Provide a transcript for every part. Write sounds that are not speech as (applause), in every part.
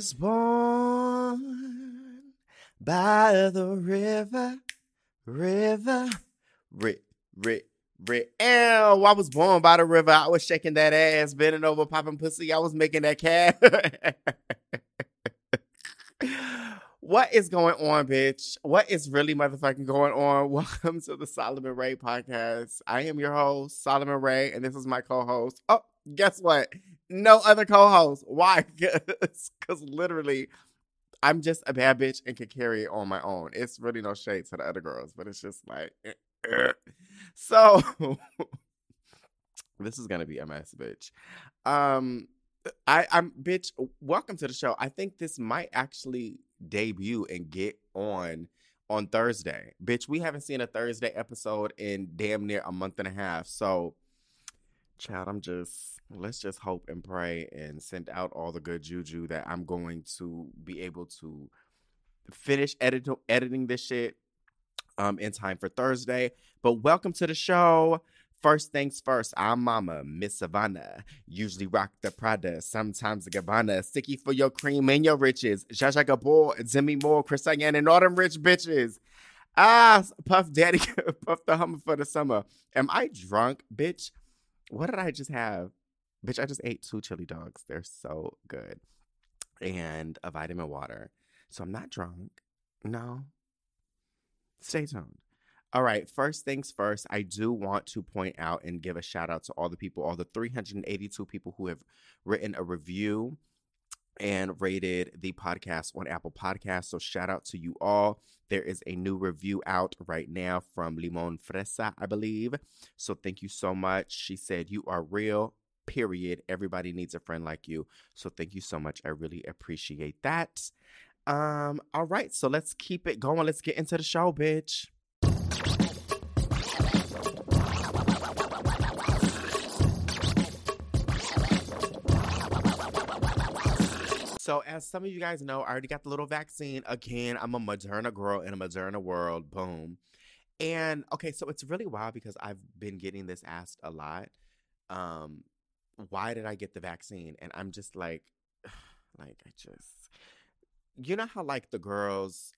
was born by the river, river, ri, ri, ri. Ew, I was born by the river. I was shaking that ass, bending over, popping pussy. I was making that cat. (laughs) what is going on, bitch? What is really motherfucking going on? (laughs) Welcome to the Solomon Ray podcast. I am your host, Solomon Ray, and this is my co-host. Oh, guess what? No other co-host. Why? (laughs) Because literally, I'm just a bad bitch and can carry it on my own. It's really no shade to the other girls, but it's just like, so (laughs) this is gonna be a mess, bitch. Um, I, I'm bitch. Welcome to the show. I think this might actually debut and get on on Thursday, bitch. We haven't seen a Thursday episode in damn near a month and a half. So, child, I'm just let's just hope and pray and send out all the good juju that I'm going to be able to finish edit- editing this shit um in time for Thursday. But welcome to the show. First things first, I'm Mama, Miss Savannah. Usually rock the Prada, sometimes the Gabbana. Sticky for your cream and your riches. Zsa Zsa Gabor, Demi Moore, Chris Diane, and all them rich bitches. Ah, Puff Daddy, (laughs) Puff the Hummer for the summer. Am I drunk, bitch? What did I just have? Bitch, I just ate two chili dogs. They're so good. And a vitamin water. So I'm not drunk. No. Stay tuned. All right, first things first, I do want to point out and give a shout out to all the people, all the 382 people who have written a review and rated the podcast on Apple Podcasts. So shout out to you all. There is a new review out right now from Limon Fresa, I believe. So thank you so much. She said, You are real, period. Everybody needs a friend like you. So thank you so much. I really appreciate that. Um, all right, so let's keep it going. Let's get into the show, bitch. So, as some of you guys know, I already got the little vaccine. Again, I'm a Moderna girl in a Moderna world. Boom. And okay, so it's really wild because I've been getting this asked a lot. Um, why did I get the vaccine? And I'm just like, (sighs) like I just, you know how like the girls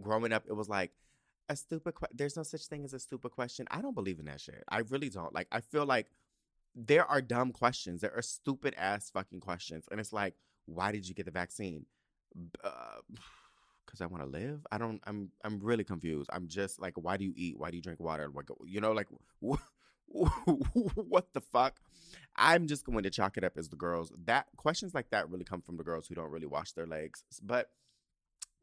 growing up, it was like a stupid. There's no such thing as a stupid question. I don't believe in that shit. I really don't. Like, I feel like there are dumb questions. There are stupid ass fucking questions, and it's like, why did you get the vaccine? Because uh, (sighs) I want to live. I don't. I'm. I'm really confused. I'm just like, why do you eat? Why do you drink water? Like, you know, like. (laughs) what the fuck? I'm just going to chalk it up as the girls. That questions like that really come from the girls who don't really wash their legs. But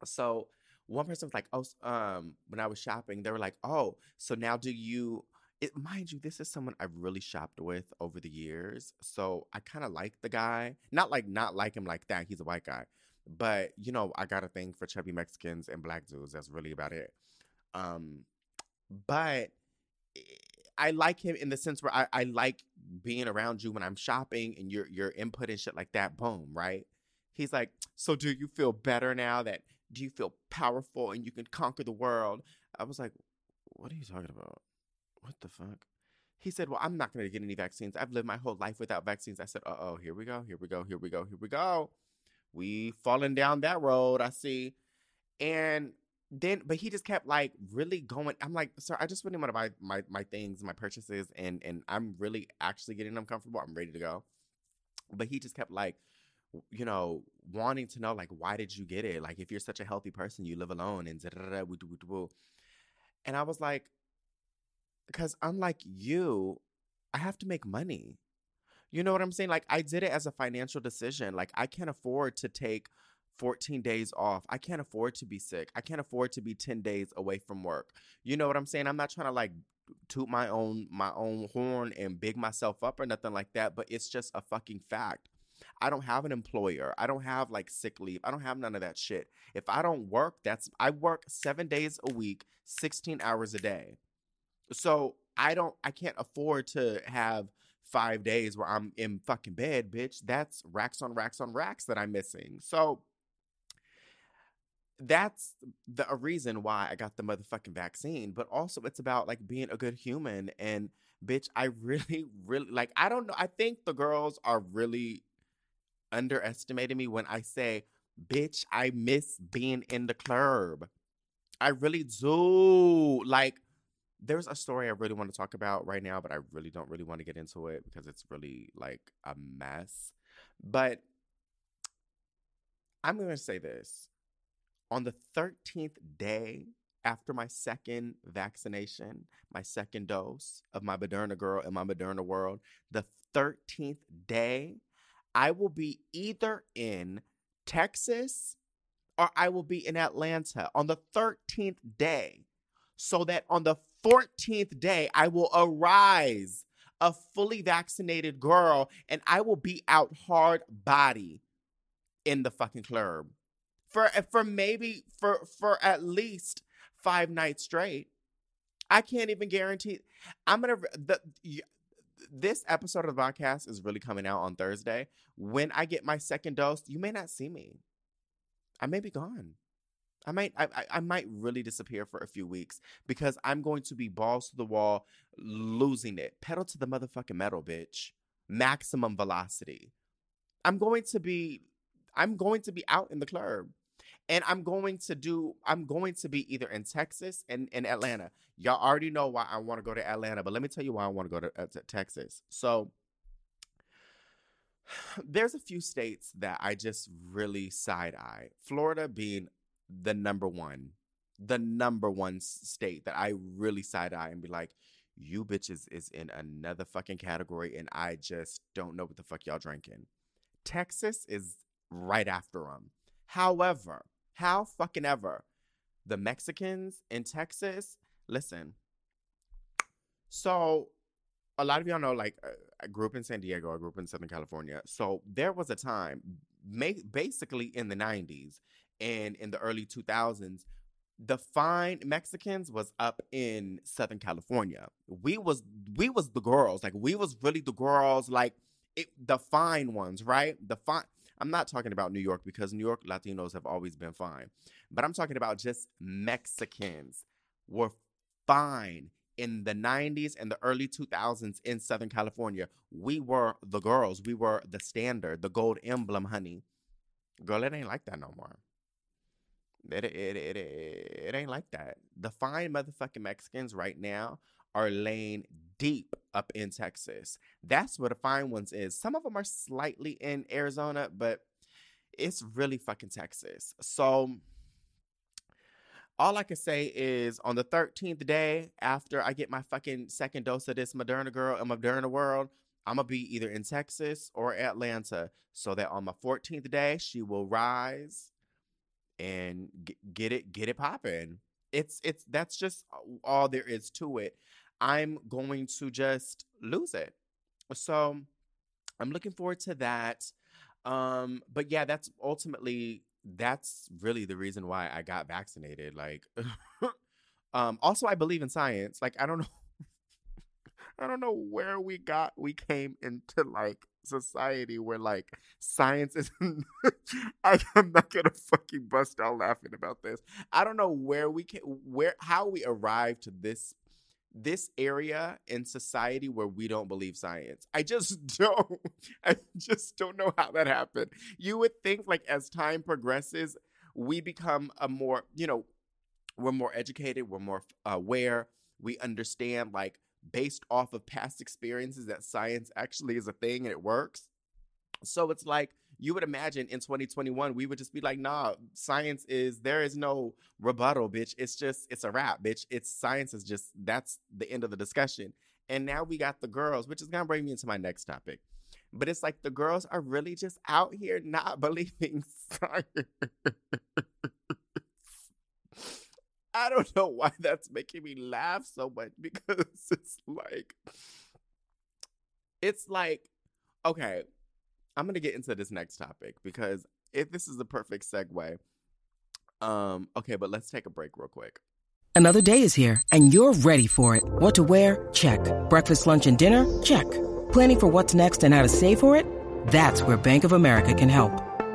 so one person was like, "Oh, um, when I was shopping, they were like, "Oh, so now do you?" It, mind you, this is someone I've really shopped with over the years, so I kind of like the guy. Not like not like him like that. He's a white guy, but you know, I got a thing for chubby Mexicans and black dudes. That's really about it. Um, but I like him in the sense where I, I like being around you when I'm shopping and your your input and shit like that. Boom, right? He's like, so do you feel better now that do you feel powerful and you can conquer the world? I was like, what are you talking about? What the fuck? He said, well, I'm not going to get any vaccines. I've lived my whole life without vaccines. I said, uh oh, here we go, here we go, here we go, here we go. We falling down that road, I see. And then but he just kept like really going i'm like sir i just really want to buy my my things my purchases and and i'm really actually getting uncomfortable. i'm ready to go but he just kept like you know wanting to know like why did you get it like if you're such a healthy person you live alone and and i was like because unlike you i have to make money you know what i'm saying like i did it as a financial decision like i can't afford to take 14 days off. I can't afford to be sick. I can't afford to be 10 days away from work. You know what I'm saying? I'm not trying to like toot my own my own horn and big myself up or nothing like that, but it's just a fucking fact. I don't have an employer. I don't have like sick leave. I don't have none of that shit. If I don't work, that's I work 7 days a week, 16 hours a day. So, I don't I can't afford to have 5 days where I'm in fucking bed, bitch. That's racks on racks on racks that I'm missing. So, that's the a reason why I got the motherfucking vaccine, but also it's about like being a good human and bitch, I (laughs) really, really like I don't know. I think the girls are really underestimating me when I say bitch, I miss being in the club. I really do. Like, there's a story I really want to talk about right now, but I really don't really want to get into it because it's really like a mess. But I'm going to say this. On the 13th day after my second vaccination, my second dose of my Moderna girl in my Moderna world, the 13th day, I will be either in Texas or I will be in Atlanta on the 13th day, so that on the 14th day, I will arise a fully vaccinated girl and I will be out hard body in the fucking club for eh, for maybe for for at least five nights straight. I can't even guarantee. I'm gonna the this episode of the podcast is really coming out on Thursday. When I get my second dose, you may not see me. I may be gone. I might I, I might really disappear for a few weeks because I'm going to be balls to the wall, losing it. Pedal to the motherfucking metal, bitch. Maximum velocity. I'm going to be I'm going to be out in the club. And I'm going to do I'm going to be either in Texas and in Atlanta. Y'all already know why I want to go to Atlanta, but let me tell you why I want to go to, uh, to Texas. So (sighs) there's a few states that I just really side eye. Florida being the number one, the number one state that I really side eye and be like, you bitches is in another fucking category and I just don't know what the fuck y'all drinking. Texas is right after them. However, how fucking ever, the Mexicans in Texas, listen. So a lot of y'all know, like, uh, I grew up in San Diego. I grew up in Southern California. So there was a time, basically in the 90s and in the early 2000s, the fine Mexicans was up in Southern California. We was we was the girls, like we was really the girls, like it, the fine ones, right? The fine. I'm not talking about New York because New York Latinos have always been fine, but I'm talking about just Mexicans were fine in the 90s and the early 2000s in Southern California, we were the girls. We were the standard, the gold emblem, honey. Girl, it ain't like that no more. It, it, it, it, ain't like that. The fine motherfucking Mexicans right now are laying deep up in Texas. That's where the fine ones is. Some of them are slightly in Arizona, but it's really fucking Texas. So all I can say is on the 13th day after I get my fucking second dose of this Moderna girl in Moderna world, I'm gonna be either in Texas or Atlanta so that on my 14th day she will rise and get it get it popping. It's it's that's just all there is to it. I'm going to just lose it. So I'm looking forward to that. Um, but yeah, that's ultimately that's really the reason why I got vaccinated. Like, (laughs) um, also I believe in science. Like, I don't know, (laughs) I don't know where we got we came into like society where like science is. (laughs) I, am not gonna fucking bust out laughing about this. I don't know where we can, where how we arrived to this this area in society where we don't believe science. I just (laughs) don't. I just don't know how that happened. You would think, like, as time progresses, we become a more, you know, we're more educated, we're more aware, we understand, like, based off of past experiences, that science actually is a thing and it works. So it's like, you would imagine in 2021 we would just be like nah science is there is no rebuttal bitch. It's just it's a wrap bitch. It's science is just that's the end of the discussion. And now we got the girls which is gonna bring me into my next topic. But it's like the girls are really just out here not (laughs) believing science I don't know why that's making me laugh so much (laughs) because it's like it's like okay I'm to get into this next topic because if this is the perfect segue. Um, okay, but let's take a break real quick. Another day is here and you're ready for it. What to wear? Check. Breakfast, lunch, and dinner? Check. Planning for what's next and how to save for it? That's where Bank of America can help.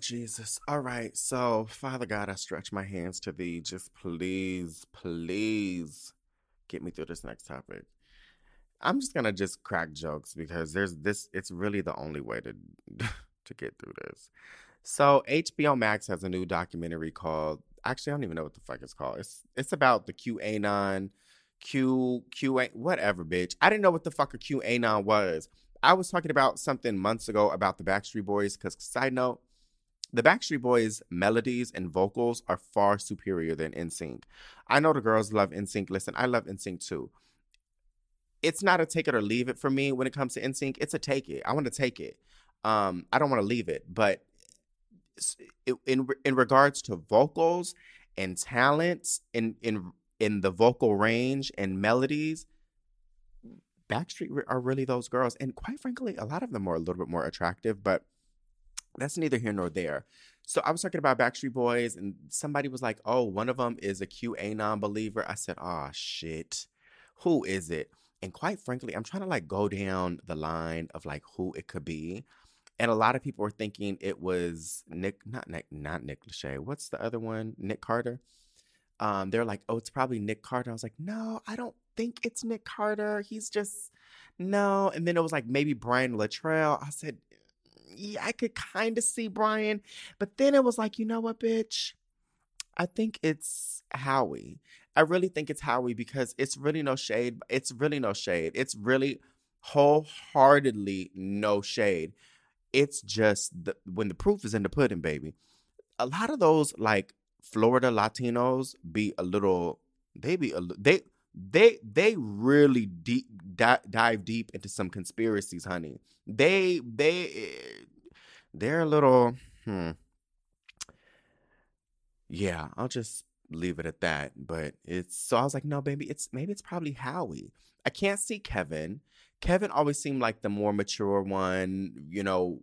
Jesus. All right. So, Father God, I stretch my hands to thee. Just please, please get me through this next topic. I'm just to just crack jokes because there's this, it's really the only way to, (laughs) to get through this. So, HBO Max has a new documentary called, actually, I don't even know what the fuck it's called. It's, it's about the QAnon, Q, Q, whatever, bitch. I didn't know what the fuck a QAnon was. I was talking about something months ago about the Backstreet Boys because, side note, the Backstreet Boys' melodies and vocals are far superior than NSYNC. I know the girls love NSYNC. Listen, I love NSYNC too. It's not a take it or leave it for me when it comes to NSYNC. It's a take it. I want to take it. Um, I don't want to leave it. But in in regards to vocals and talents in in in the vocal range and melodies, Backstreet are really those girls. And quite frankly, a lot of them are a little bit more attractive, but that's neither here nor there. So I was talking about Backstreet Boys, and somebody was like, oh, one of them is a QAnon believer. I said, oh, shit. Who is it? And quite frankly, I'm trying to like go down the line of like who it could be. And a lot of people were thinking it was Nick, not Nick, not Nick Lachey. What's the other one? Nick Carter. Um, they're like, oh, it's probably Nick Carter. I was like, no, I don't think it's Nick Carter. He's just no. And then it was like maybe Brian Littrell. I said, yeah, I could kind of see Brian, but then it was like, you know what, bitch? I think it's Howie. I really think it's Howie because it's really no shade. It's really no shade. It's really wholeheartedly no shade. It's just the, when the proof is in the pudding, baby. A lot of those like Florida Latinos be a little. They be a they they they really deep di- dive deep into some conspiracies, honey. They they they're a little hmm. Yeah, I'll just leave it at that. But it's so I was like, no, baby, it's maybe it's probably Howie. I can't see Kevin. Kevin always seemed like the more mature one, you know.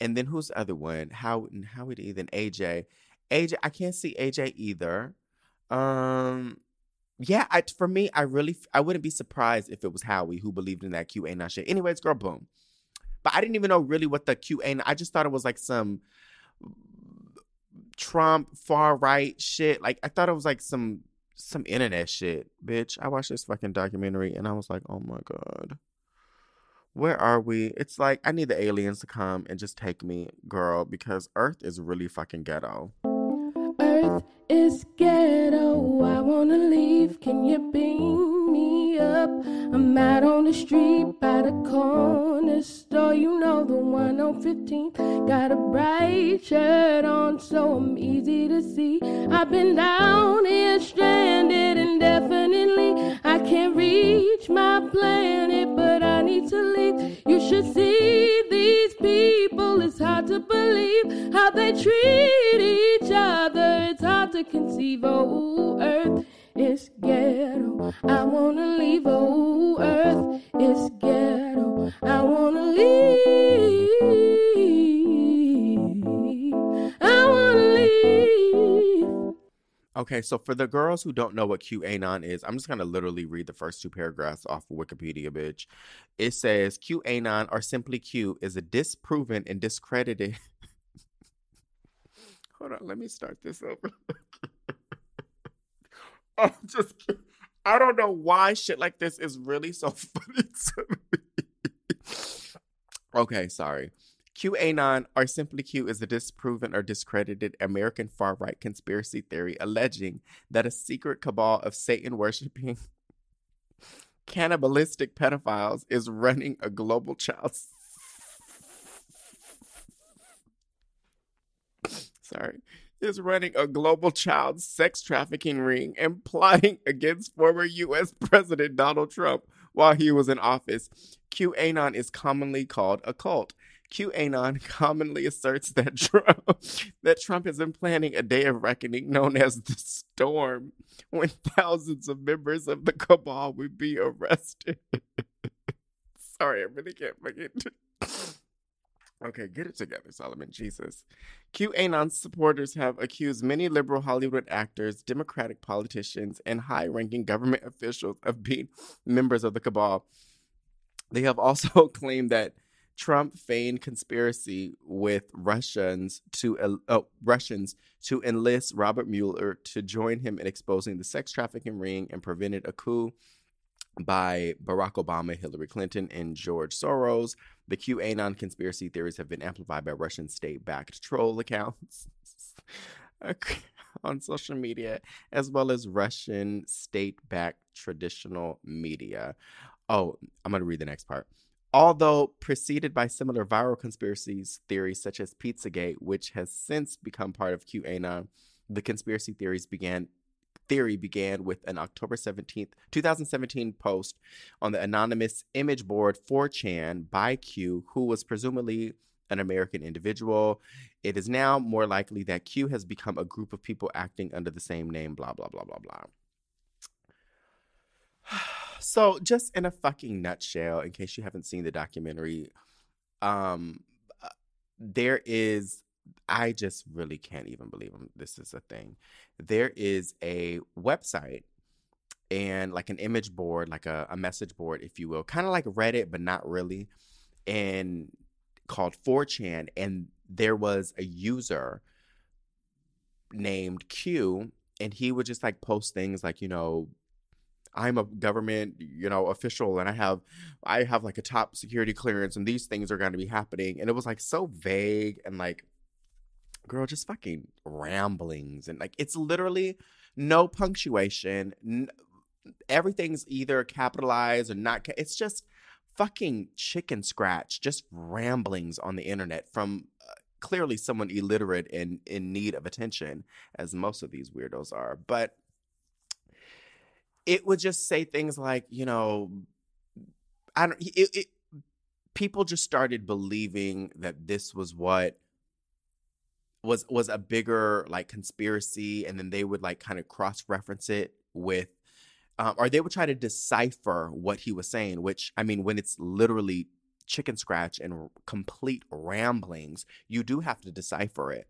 And then who's the other one? How Howie even AJ. AJ, I can't see AJ either. Um, yeah, I, for me, I really, I wouldn't be surprised if it was Howie who believed in that QAnon shit. Anyways, girl, boom. But I didn't even know really what the QAnon. I just thought it was like some Trump far right shit. Like I thought it was like some some internet shit, bitch. I watched this fucking documentary and I was like, oh my god. Where are we? It's like I need the aliens to come and just take me, girl, because Earth is really fucking ghetto. Earth is ghetto. I wanna leave. Can you beam me up? I'm out on the street by the corner store. You know the one on 15. Got a bright shirt on, so I'm easy to see. I've been down here stranded indefinitely. I can't reach my planet, to believe how they treat each other. It's hard to conceive. Oh, Earth is ghetto. I wanna leave. Oh, Earth is Okay, so for the girls who don't know what QAnon is, I'm just gonna literally read the first two paragraphs off of Wikipedia, bitch. It says QAnon or simply Q is a disproven and discredited. (laughs) Hold on, let me start this over. (laughs) I'm just I don't know why shit like this is really so (laughs) funny to me. okay, sorry. QAnon, or simply Q, is a disproven or discredited American far right conspiracy theory alleging that a secret cabal of Satan worshiping (laughs) cannibalistic pedophiles is running a global child. Sorry is running a global child sex trafficking ring and plotting against former U.S. President Donald Trump while he was in office. QAnon is commonly called a cult. QAnon (laughs) commonly asserts that Trump, (laughs) that Trump has been planning a day of reckoning known as the storm, when (laughs) thousands of members of the cabal would be arrested. Sorry, I really can't forget. Okay, get it together, Solomon. Jesus. QAnon supporters have accused many liberal Hollywood actors, Democratic politicians, and high ranking government officials of being members of the cabal. They have also claimed that Trump feigned conspiracy with Russians to uh, Russians to enlist Robert Mueller to join him in exposing the sex trafficking ring and prevented a coup by Barack Obama, Hillary Clinton, and George Soros. The QAnon conspiracy theories have been amplified by Russian state backed troll accounts (laughs) on social media, as well as Russian state backed traditional media. Oh, I'm going to read the next part. Although preceded by similar viral conspiracies theories such as Pizzagate, which has since become part of QAnon, the conspiracy theories began theory began with an October 17th, 2017 post on the anonymous image board 4chan by Q, who was presumably an American individual. It is now more likely that Q has become a group of people acting under the same name, blah, blah, blah, blah, blah. (sighs) (sighs) (sighs) So, just in a fucking nutshell, in case you haven't seen the documentary, um, uh, there is I just really can't even believe this is a thing. There is a website and like an image board, like a, a message board, if you will, kind of like Reddit, but not really, and called 4chan. And there was a user named Q, and he would just like post things like, you know, I'm a government, you know, official and I have I have like a top security clearance and these things are going to be happening and it was like so vague and like girl, just fucking ramblings. And like, it's literally no punctuation. N- everything's either capitalized or not. Ca- it's just fucking chicken scratch, just ramblings on the internet from uh, clearly someone illiterate and in need of attention, as most of these weirdos are. But it would just say things like, you know, I don't, it, it people just started believing that this was what was was a bigger like conspiracy and then they would like kind of cross reference it with um, or they would try to decipher what he was saying which i mean when it's literally chicken scratch and complete ramblings you do have to decipher it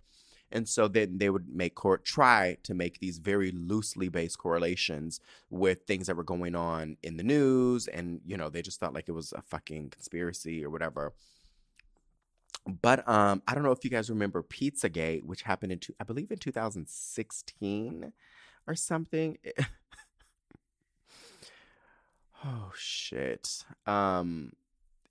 and so then they would make court try to make these very loosely based correlations with things that were going on in the news and you know they just thought like it was a fucking conspiracy or whatever but um, I don't know if you guys remember Pizzagate, which happened in two, I believe in 2016 or something. (laughs) oh shit. Um,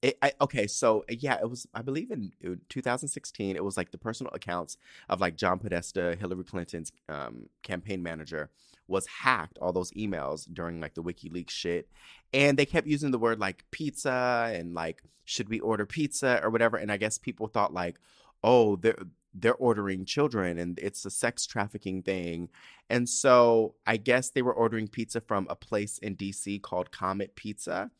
it, I, okay, so yeah, it was. I believe in 2016. It was like the personal accounts of like John Podesta, Hillary Clinton's um, campaign manager, was hacked. All those emails during like the WikiLeaks shit, and they kept using the word like pizza and like should we order pizza or whatever and i guess people thought like oh they're they're ordering children and it's a sex trafficking thing and so i guess they were ordering pizza from a place in dc called comet pizza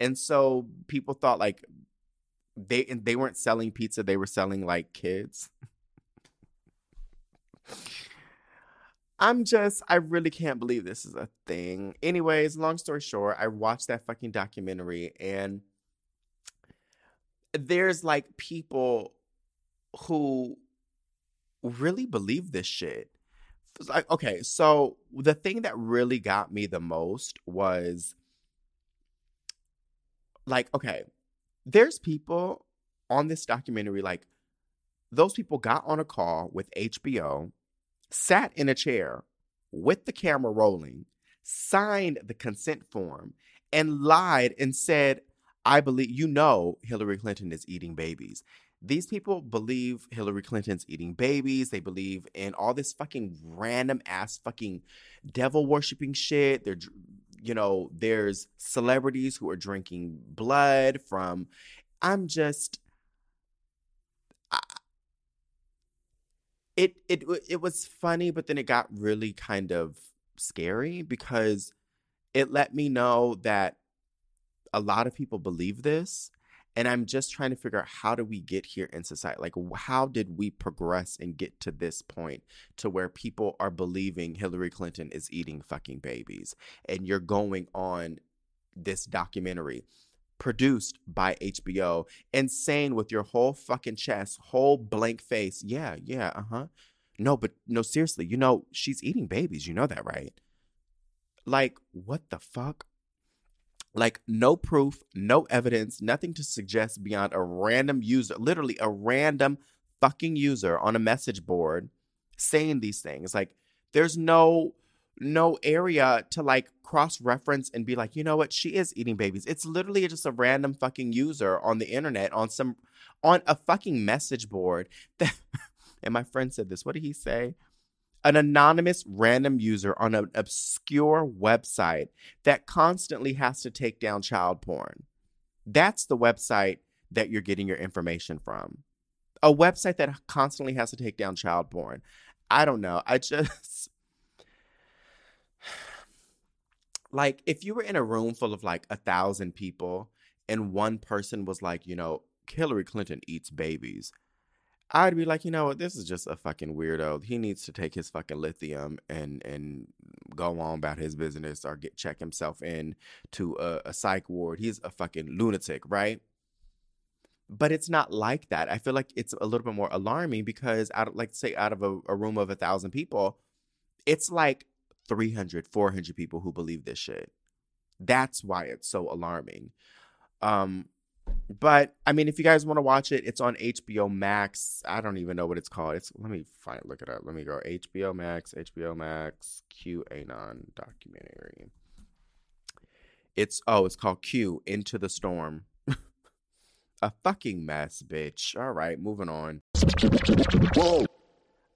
and so people thought like they and they weren't selling pizza they were selling like kids I'm just, I really can't believe this is a thing. Anyways, long story short, I watched that fucking documentary and there's like people who really believe this shit. Like, okay, so the thing that really got me the most was like, okay, there's people on this documentary, like, those people got on a call with HBO sat in a chair with the camera rolling, signed the consent form, and lied and said, I believe, you know, Hillary Clinton is eating babies. These people believe Hillary Clinton's eating babies. They believe in all this fucking random ass fucking devil worshiping shit. They're, you know, there's celebrities who are drinking blood from. I'm just, it it it was funny, but then it got really kind of scary because it let me know that a lot of people believe this and i'm just trying to figure out how do we get here in society like how did we progress and get to this point to where people are believing hillary clinton is eating fucking babies and you're going on this documentary produced by HBO and saying with your whole fucking chest, whole blank face, yeah, yeah, uh huh. No, but no, seriously, you know, she's eating babies. You know that, right? Like, what the fuck? Like, no proof, no evidence, nothing to suggest beyond a random user, literally a random fucking user on a message board saying these things. Like, there's no no area to like cross reference and be like, you know what, she is eating babies. It's literally just a random fucking user on the internet on some on a fucking message board that (laughs) and my friend said this. What did he say? An anonymous random user on an obscure website that constantly has to take down child porn. That's the website that you're getting your information from. A website that constantly has to take down child porn. I don't know. I just (sighs) like if you were in a room full of like a thousand people and one person was like, you know, Hillary Clinton eats babies, I'd be like, you know what, this is just a fucking weirdo. He needs to take his fucking lithium and and go on about his business or get check himself in to a, a psych ward. He's a fucking lunatic, right? But it's not like that. I feel like it's a little bit more alarming because out of like say out of a, a room of a thousand people, it's like 300, 400 people who believe this shit. That's why it's so alarming. Um, but I mean, if you guys want to watch it, it's on HBO Max. I don't even know what it's called. It's let me find look it up. Let me go HBO Max, HBO Max, QAnon documentary. It's oh, it's called Q Into the Storm. (laughs) A fucking mess, bitch. All right, moving on. Whoa.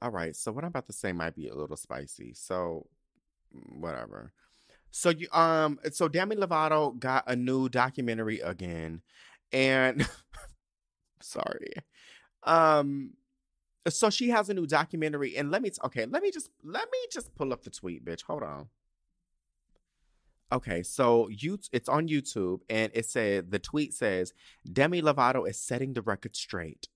All right, so what I'm about to say might be a little spicy. So whatever. So you um so Demi Lovato got a new documentary again and (laughs) sorry. Um so she has a new documentary and let me t- okay, let me just let me just pull up the tweet, bitch. Hold on. Okay, so you it's on YouTube and it said the tweet says Demi Lovato is setting the record straight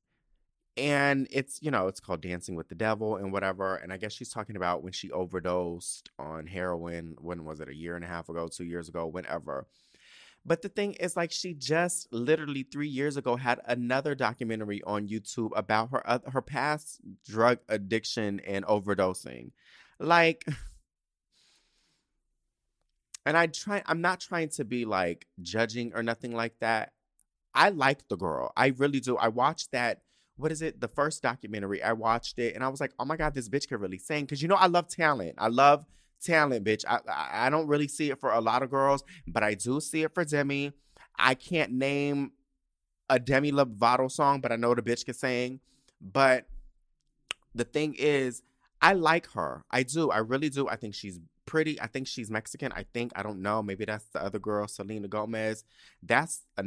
and it's you know it's called dancing with the devil and whatever and i guess she's talking about when she overdosed on heroin when was it a year and a half ago two years ago whenever but the thing is like she just literally three years ago had another documentary on youtube about her uh, her past drug addiction and overdosing like (sighs) and i try i'm not trying to be like judging or nothing like that i like the girl i really do i watched that what is it? The first documentary. I watched it and I was like, oh my God, this bitch can really sing. Cause you know, I love talent. I love talent, bitch. I, I, I don't really see it for a lot of girls, but I do see it for Demi. I can't name a Demi Lovato song, but I know the bitch can sing. But the thing is, I like her. I do. I really do. I think she's pretty. I think she's Mexican. I think I don't know. Maybe that's the other girl, Selena Gomez. That's a,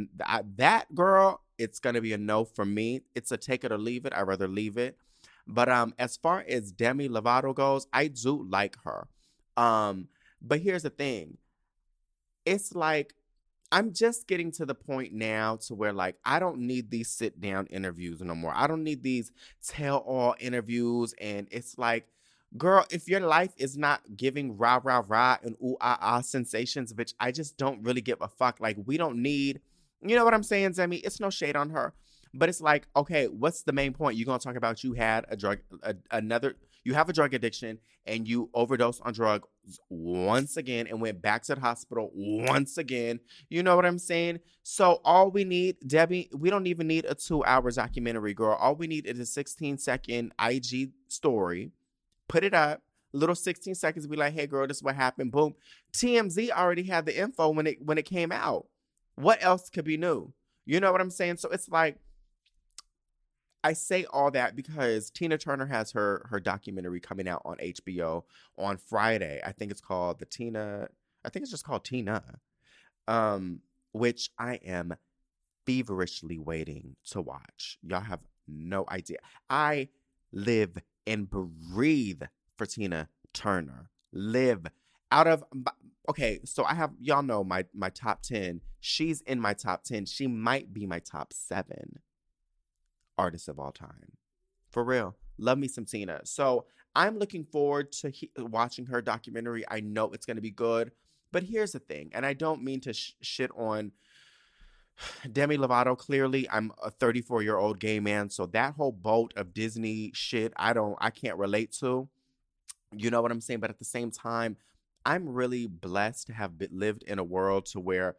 that girl it's gonna be a no for me. It's a take it or leave it. I'd rather leave it. But um, as far as Demi Lovato goes, I do like her. Um, but here's the thing. It's like I'm just getting to the point now to where like I don't need these sit down interviews no more. I don't need these tell all interviews and it's like girl, if your life is not giving rah rah rah and ooh ah ah sensations, bitch, I just don't really give a fuck. Like we don't need you know what I'm saying, Demi? It's no shade on her. But it's like, okay, what's the main point? You're gonna talk about you had a drug, a, another, you have a drug addiction, and you overdosed on drugs once again, and went back to the hospital once again. You know what I'm saying? So all we need, Debbie, we don't even need a two-hour documentary, girl. All we need is a 16-second IG story. Put it up, little 16 seconds. Be like, hey, girl, this is what happened. Boom. TMZ already had the info when it when it came out. What else could be new? You know what I'm saying? So it's like I say all that because Tina Turner has her her documentary coming out on HBO on Friday. I think it's called the Tina. I think it's just called Tina, um, which I am feverishly waiting to watch. Y'all have no idea. I live and breathe for Tina Turner. Live out of okay, so I have y'all know my my top 10. She's in my top 10. She might be my top 7 artists of all time. For real. Love me some Tina. So, I'm looking forward to he- watching her documentary. I know it's going to be good. But here's the thing, and I don't mean to sh- shit on (sighs) Demi Lovato, clearly, I'm a 34 year old gay man, so that whole boat of Disney shit, I don't, I can't relate to. You know what I'm saying? But at the same time, I'm really blessed to have lived in a world to where,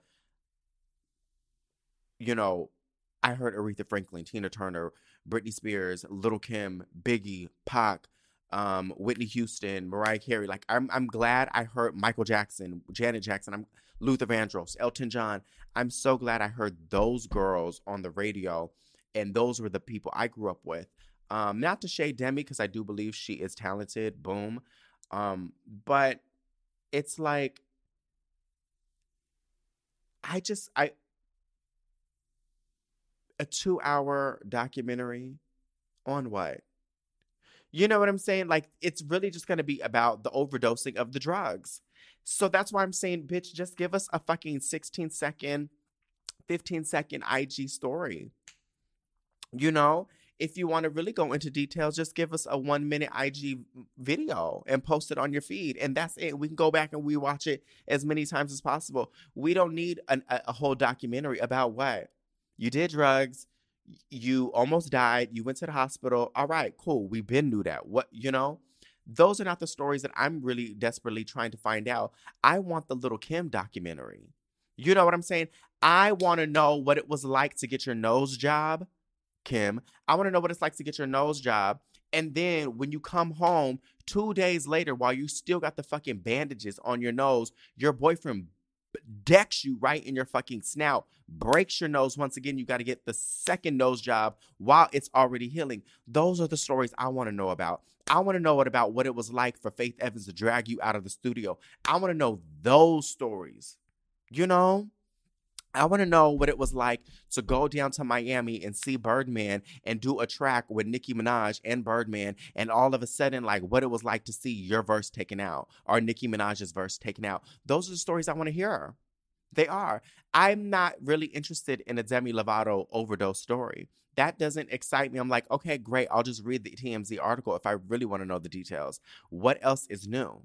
you know, I heard Aretha Franklin, Tina Turner, Britney Spears, Little Kim, Biggie, Pac, um, Whitney Houston, Mariah Carey. Like I'm, I'm glad I heard Michael Jackson, Janet Jackson. I'm Luther Vandross, Elton John. I'm so glad I heard those girls on the radio, and those were the people I grew up with. Um, not to shade Demi because I do believe she is talented. Boom, um, but it's like I just I a two hour documentary on what? You know what I'm saying? Like, it's really just going to be about the overdosing of the drugs. So that's why I'm saying, bitch, just give us a fucking 16 second, 15 second IG story. You know, if you want to really go into details, just give us a one minute IG video and post it on your feed. And that's it. We can go back and we watch it as many times as possible. We don't need an, a, a whole documentary about what? You did drugs, you almost died, you went to the hospital. All right, cool. We've been through that. What, you know? Those are not the stories that I'm really desperately trying to find out. I want the Little Kim documentary. You know what I'm saying? I want to know what it was like to get your nose job, Kim. I want to know what it's like to get your nose job. And then when you come home two days later, while you still got the fucking bandages on your nose, your boyfriend decks you right in your fucking snout, breaks your nose. Once again, you got to get the second nose job while it's already healing. Those are the stories I want to know about. I want to know what about what it was like for Faith Evans to drag you out of the studio. I want to know those stories. You know? I want to know what it was like to go down to Miami and see Birdman and do a track with Nicki Minaj and Birdman, and all of a sudden, like what it was like to see your verse taken out or Nicki Minaj's verse taken out. Those are the stories I want to hear. They are. I'm not really interested in a Demi Lovato overdose story. That doesn't excite me. I'm like, okay, great. I'll just read the TMZ article if I really want to know the details. What else is new?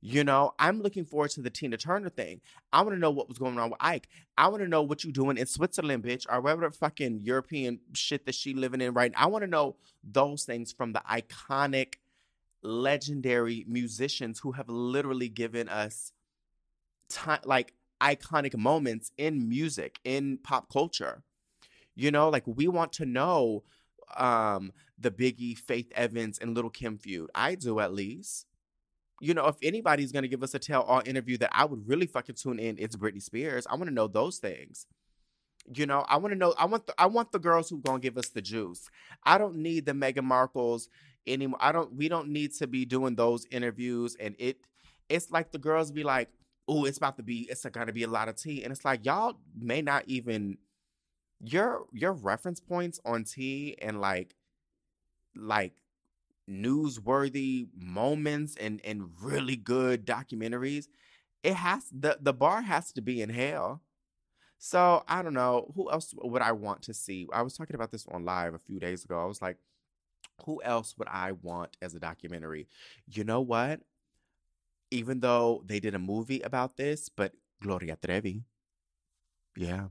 You know, I'm looking forward to the Tina Turner thing. I want to know what was going on with Ike. I want to know what you doing in Switzerland, bitch, or whatever fucking European shit that she living in right now. I want to know those things from the iconic, legendary musicians who have literally given us time, like iconic moments in music, in pop culture. You know, like we want to know um the Biggie, Faith Evans, and Little Kim feud. I do at least you know, if anybody's gonna give us a tell all interview that I would really fucking tune in, it's Britney Spears. I want to know those things. You know, I want to know. I want the I want the girls who gonna give us the juice. I don't need the Meghan Markles anymore. I don't. We don't need to be doing those interviews. And it, it's like the girls be like, "Oh, it's about to be. It's gonna be a lot of tea." And it's like y'all may not even your your reference points on tea and like like newsworthy moments and and really good documentaries it has the the bar has to be in hell. So i don't know who else would i want to see? I was talking about this on live a few days ago. I was like who else would i want as a documentary? You know what? Even though they did a movie about this but gloria trevi. Yeah.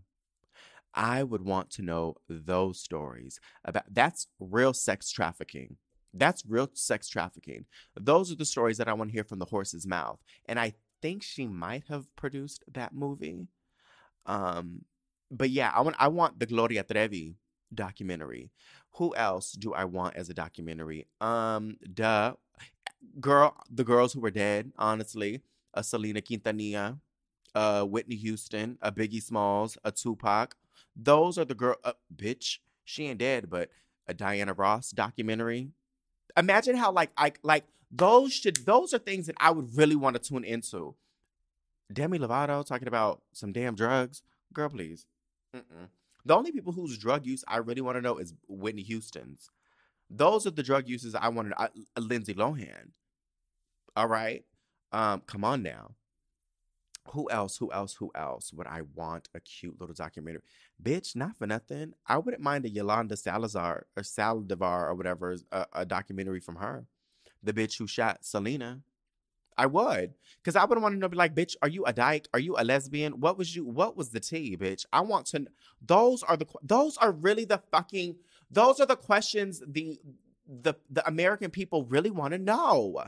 I would want to know those stories about that's real sex trafficking. That's real sex trafficking. Those are the stories that I want to hear from the horse's mouth. And I think she might have produced that movie. Um, but yeah, I want I want the Gloria Trevi documentary. Who else do I want as a documentary? Um, duh, girl, the girls who were dead. Honestly, a Selena Quintanilla, a Whitney Houston, a Biggie Smalls, a Tupac. Those are the girl. Uh, bitch, she ain't dead, but a Diana Ross documentary imagine how like I like those should those are things that I would really want to tune into. Demi Lovato talking about some damn drugs, girl, please. Mm-mm. The only people whose drug use I really want to know is Whitney Houston's. Those are the drug uses I wanted. I, Lindsay Lohan. All right, um, come on now who else? Who else? Who else would I want a cute little documentary? Bitch, not for nothing. I wouldn't mind a Yolanda Salazar or Saldivar or whatever, a, a documentary from her. The bitch who shot Selena. I would. Cause I would want to know, be like, bitch, are you a dyke? Are you a lesbian? What was you what was the tea, bitch? I want to those are the those are really the fucking those are the questions the the the American people really want to know.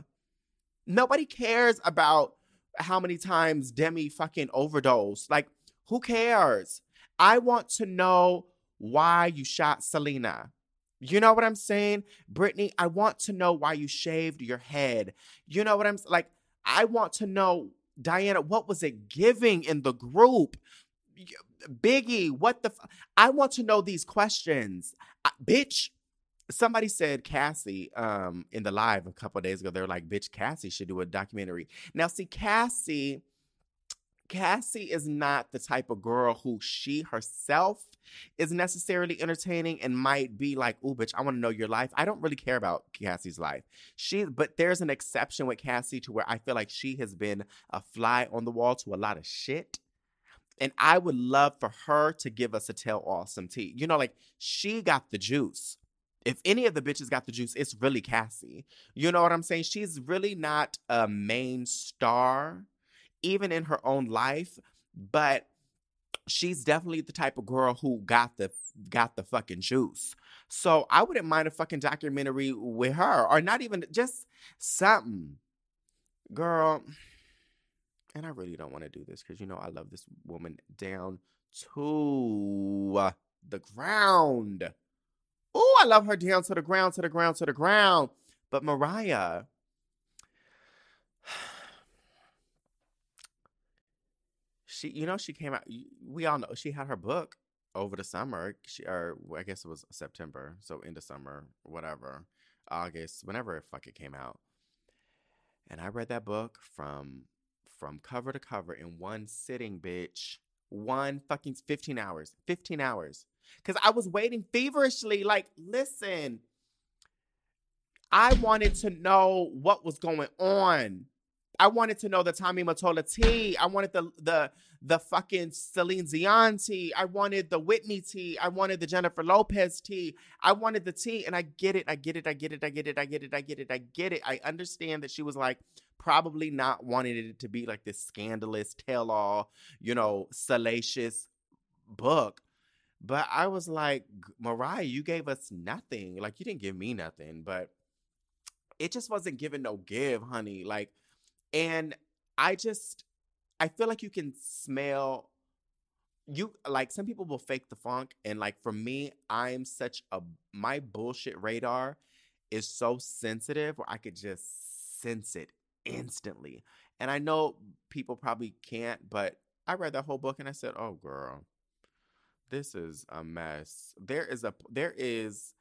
Nobody cares about how many times Demi fucking overdosed. Like, who cares? I want to know why you shot Selena. You know what I'm saying? Britney, I want to know why you shaved your head. You know what I'm like? I want to know, Diana, what was it giving in the group? Biggie, what the? F- I want to know these questions. I- bitch, somebody said Cassie um in the live a couple days ago. They're like, bitch, Cassie should do a documentary. Now, see, Cassie. Cassie is not the type of girl who she herself is necessarily entertaining and might be like, "Oh, bitch, I want to know your life." I don't really care about Cassie's life. She, but there's an exception with Cassie to where I feel like she has been a fly on the wall to a lot of shit. And I would love for her to give us a tell all some tea. You know, like she got the juice. If any of the bitches got the juice, it's really Cassie. You know what I'm saying? She's really not a main star, even in her own life, but she's definitely the type of girl who got the got the fucking juice. So I wouldn't mind a fucking documentary with her, or not even just something, girl. And I really don't want to do this because you know I love this woman down to the ground. Oh, I love her down to the ground, to the ground, to the ground. But Mariah, (sighs) she, you know, she came out. We all know she had her book over the summer. She, or I guess it was September, so into summer, whatever, August, whenever it fuck it came out. And I read that book from from cover to cover in one sitting, bitch. One fucking 15 hours. 15 hours. Because I was waiting feverishly. Like, listen, I wanted to know what was going on. I wanted to know the Tommy Mottola tea. I wanted the the the fucking Celine Dion tea. I wanted the Whitney tea. I wanted the Jennifer Lopez tea. I wanted the tea, and I get it. I get it. I get it. I get it. I get it. I get it. I get it. I understand that she was like probably not wanting it to be like this scandalous tell-all, you know, salacious book. But I was like, Mariah, you gave us nothing. Like you didn't give me nothing, but it just wasn't giving no give, honey. Like, and I just I feel like you can smell you like some people will fake the funk and like for me i'm such a my bullshit radar is so sensitive where i could just sense it instantly and i know people probably can't but i read that whole book and i said oh girl this is a mess there is a there is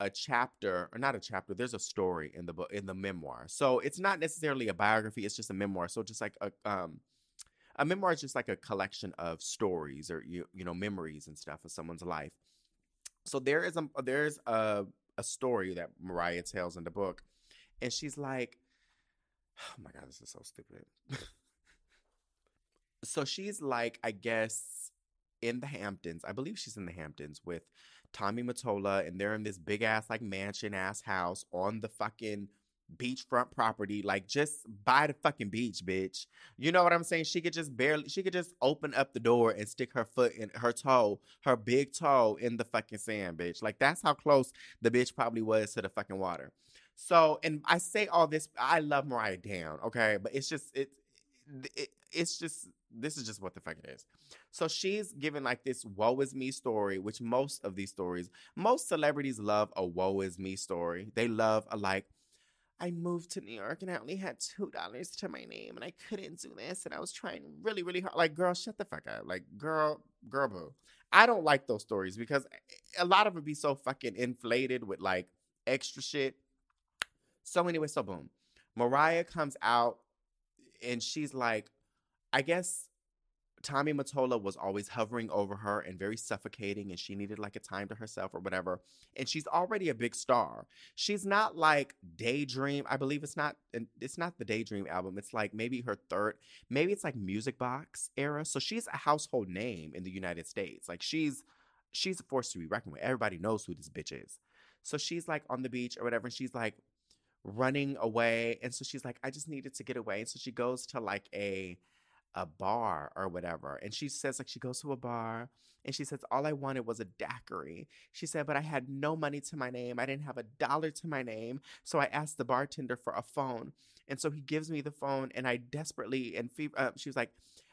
a chapter or not a chapter there's a story in the book in the memoir so it's not necessarily a biography it's just a memoir so just like a um a memoir is just like a collection of stories or you you know memories and stuff of someone's life. So there is a there's a a story that Mariah tells in the book, and she's like, "Oh (sighs) my god, this is so stupid." (laughs) so she's like, I guess, in the Hamptons. I believe she's in the Hamptons with Tommy Mottola, and they're in this big ass like mansion ass house on the fucking beachfront property, like just by the fucking beach, bitch. You know what I'm saying? She could just barely, she could just open up the door and stick her foot in her toe, her big toe in the fucking sand, bitch. Like that's how close the bitch probably was to the fucking water. So, and I say all this, I love Mariah down, okay, but it's just it, it it's just this is just what the fuck it is. So she's given like this woe is me story, which most of these stories, most celebrities love a woe is me story. They love a like, I moved to New York and I only had two dollars to my name and I couldn't do this and I was trying really, really hard. Like, girl, shut the fuck up. Like, girl, girl, boo. I don't like those stories because a lot of it be so fucking inflated with like extra shit. So anyway, so boom. Mariah comes out and she's like, I guess Tommy Mottola was always hovering over her and very suffocating, and she needed like a time to herself or whatever. And she's already a big star. She's not like Daydream. I believe it's not. It's not the Daydream album. It's like maybe her third. Maybe it's like Music Box era. So she's a household name in the United States. Like she's she's a force to be reckoned with. Everybody knows who this bitch is. So she's like on the beach or whatever, and she's like, running away. And so she's like, I just needed to get away. And so she goes to like a a bar or whatever. And she says, like, she goes to a bar and she says, All I wanted was a daiquiri. She said, But I had no money to my name. I didn't have a dollar to my name. So I asked the bartender for a phone. And so he gives me the phone and I desperately, and fe- uh, she was like,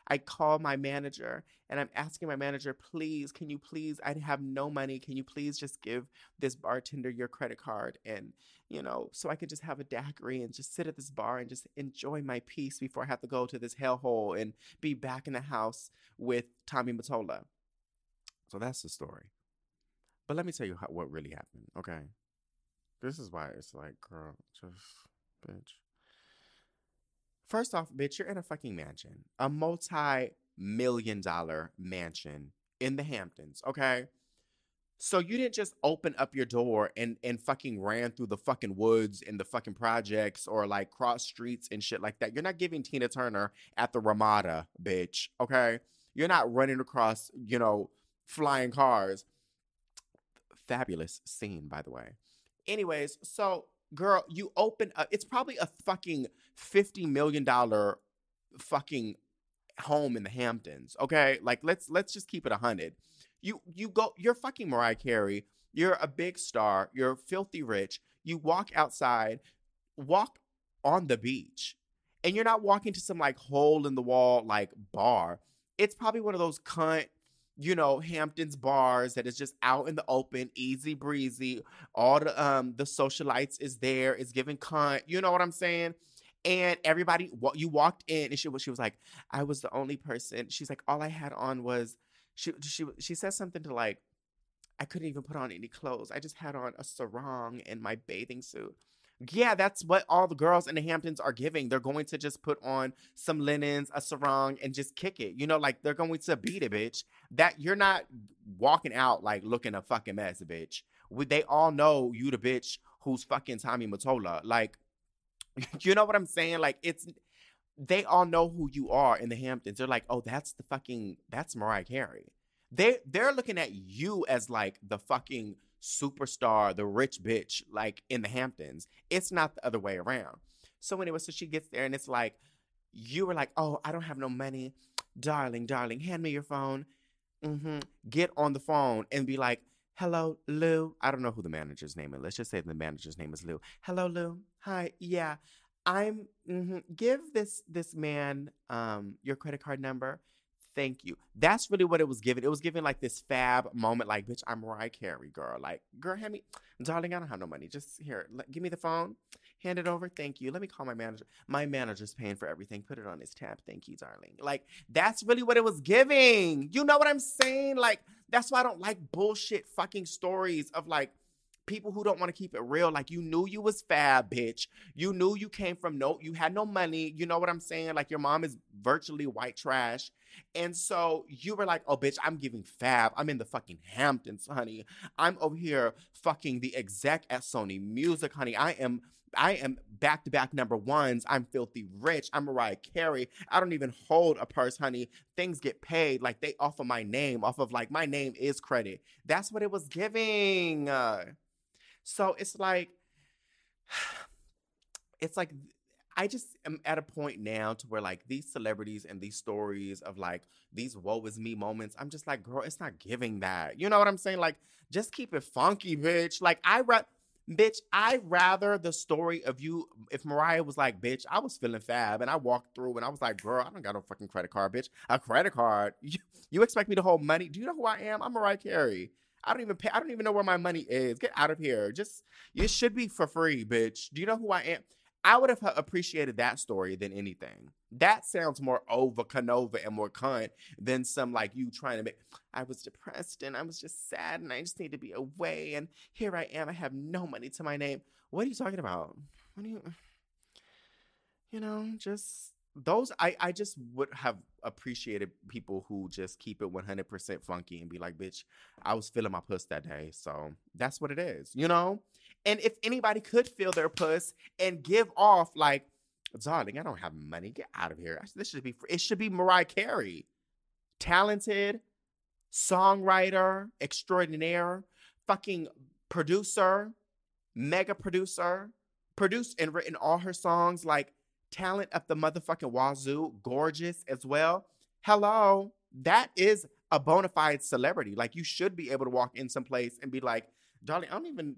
I call my manager and I'm asking my manager, please, can you please, I have no money. Can you please just give this bartender your credit card? And, you know, so I could just have a daiquiri and just sit at this bar and just enjoy my peace before I have to go to this hellhole and be back in the house with Tommy Mottola. So that's the story. But let me tell you how, what really happened, okay? This is why it's like, girl, just bitch. First off, bitch, you're in a fucking mansion, a multi million dollar mansion in the Hamptons, okay? So you didn't just open up your door and and fucking ran through the fucking woods and the fucking projects or like cross streets and shit like that. You're not giving Tina Turner at the Ramada, bitch, okay? You're not running across, you know, flying cars. Fabulous scene, by the way. Anyways, so girl, you open up, it's probably a fucking $50 million fucking home in the Hamptons. Okay. Like let's let's just keep it a hundred. You you go you're fucking Mariah Carey. You're a big star. You're filthy rich. You walk outside, walk on the beach, and you're not walking to some like hole in the wall like bar. It's probably one of those cunt you know, Hamptons bars that is just out in the open, easy breezy. All the um the socialites is there, is giving cunt. You know what I'm saying? And everybody, what you walked in, and she was she was like, I was the only person. She's like, all I had on was she she she said something to like, I couldn't even put on any clothes. I just had on a sarong and my bathing suit. Yeah, that's what all the girls in the Hamptons are giving. They're going to just put on some linens, a sarong, and just kick it. You know, like they're going to beat it, bitch. That you're not walking out like looking a fucking mess, bitch. They all know you the bitch who's fucking Tommy Mottola. Like, (laughs) you know what I'm saying? Like, it's they all know who you are in the Hamptons. They're like, oh, that's the fucking that's Mariah Carey. They they're looking at you as like the fucking superstar, the rich bitch, like in the Hamptons. It's not the other way around. So anyway, so she gets there and it's like, you were like, oh, I don't have no money. Darling, darling, hand me your phone. Mm-hmm. Get on the phone and be like, hello, Lou. I don't know who the manager's name is. Let's just say the manager's name is Lou. Hello, Lou. Hi. Yeah. I'm mm-hmm. give this this man um your credit card number thank you. That's really what it was giving. It was giving like this fab moment, like, bitch, I'm Mariah Carey, girl. Like, girl, hand me, darling, I don't have no money. Just here, let, give me the phone, hand it over. Thank you. Let me call my manager. My manager's paying for everything. Put it on his tab. Thank you, darling. Like, that's really what it was giving. You know what I'm saying? Like, that's why I don't like bullshit fucking stories of like, people who don't want to keep it real. Like you knew you was fab, bitch. You knew you came from no, you had no money. You know what I'm saying? Like your mom is virtually white trash. And so you were like, oh, bitch, I'm giving fab. I'm in the fucking Hamptons, honey. I'm over here fucking the exec at Sony Music, honey. I am. I am back to back number ones. I'm filthy rich. I'm Mariah Carey. I don't even hold a purse, honey. Things get paid like they offer my name off of like my name is credit. That's what it was giving. So it's like, (sighs) it's like I just am at a point now to where like these celebrities and these stories of like these woe is me moments, I'm just like, girl, it's not giving that. You know what I'm saying? Like, just keep it funky, bitch. Like, I ra- bitch, I rather the story of you if Mariah was like, bitch, I was feeling fab and I walked through and I was like, girl, I don't got no fucking credit card, bitch. A credit card. (laughs) You, you expect me to hold money? Do you know who I am? I'm Mariah Carey. I don't even pay. I don't even know where my money is. Get out of here. Just it should be for free, bitch. Do you know who I am? I would have uh, appreciated that story than anything. That sounds more over Canova and more cunt than some like you trying to make. I was depressed and I was just sad and I just need to be away. And here I am. I have no money to my name. What are you talking about? What do you, you know, just those. I, I just would have appreciated people who just keep it 100% funky and be like, bitch, I was feeling my puss that day. So that's what it is, you know? And if anybody could feel their puss and give off like, darling, I don't have money. Get out of here. This should be it should be Mariah Carey. Talented, songwriter, extraordinaire, fucking producer, mega producer, produced and written all her songs, like talent of the motherfucking wazoo, gorgeous as well. Hello, that is a bona fide celebrity. Like you should be able to walk in someplace and be like, darling, I don't even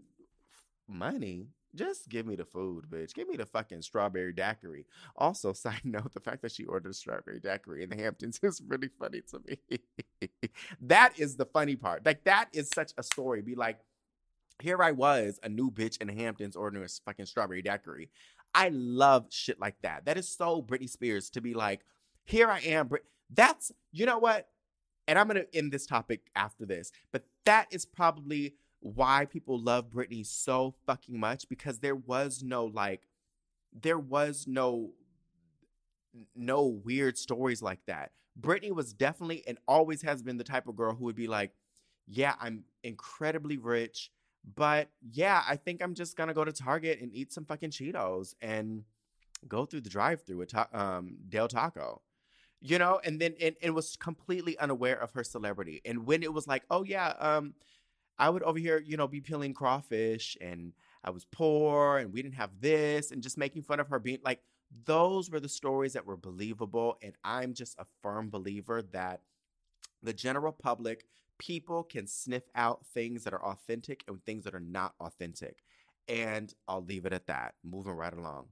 money. Just give me the food, bitch. Give me the fucking strawberry daiquiri. Also, (laughs) side note, the fact that she ordered a strawberry daiquiri in the Hamptons (laughs) is really funny to me. (laughs) that is the funny part. Like, that is such a story. Be like, here I was, a new bitch in the Hamptons ordering a fucking strawberry daiquiri. I love shit like that. That is so Britney Spears to be like, here I am. That's, you know what? And I'm going to end this topic after this, but that is probably why people love Britney so fucking much because there was no like there was no no weird stories like that. Britney was definitely and always has been the type of girl who would be like, "Yeah, I'm incredibly rich, but yeah, I think I'm just going to go to Target and eat some fucking Cheetos and go through the drive-through at um, Del Taco." You know, and then and, and was completely unaware of her celebrity. And when it was like, "Oh yeah, um I would over here, you know, be peeling crawfish and I was poor and we didn't have this and just making fun of her being like, those were the stories that were believable. And I'm just a firm believer that the general public, people can sniff out things that are authentic and things that are not authentic. And I'll leave it at that. Moving right along.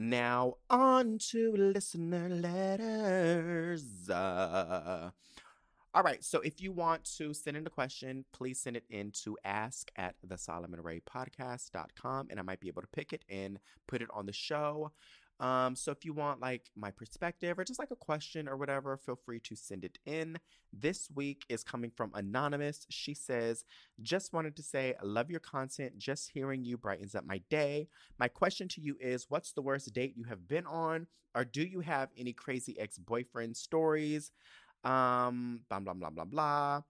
Now, on to listener letters. Uh, all right, so if you want to send in a question, please send it in to ask at the Solomon Ray podcast.com and I might be able to pick it and put it on the show. Um, so if you want like my perspective or just like a question or whatever, feel free to send it in. This week is coming from Anonymous. She says, Just wanted to say, I love your content. Just hearing you brightens up my day. My question to you is What's the worst date you have been on? Or do you have any crazy ex boyfriend stories? Um, blah, blah, blah, blah, blah.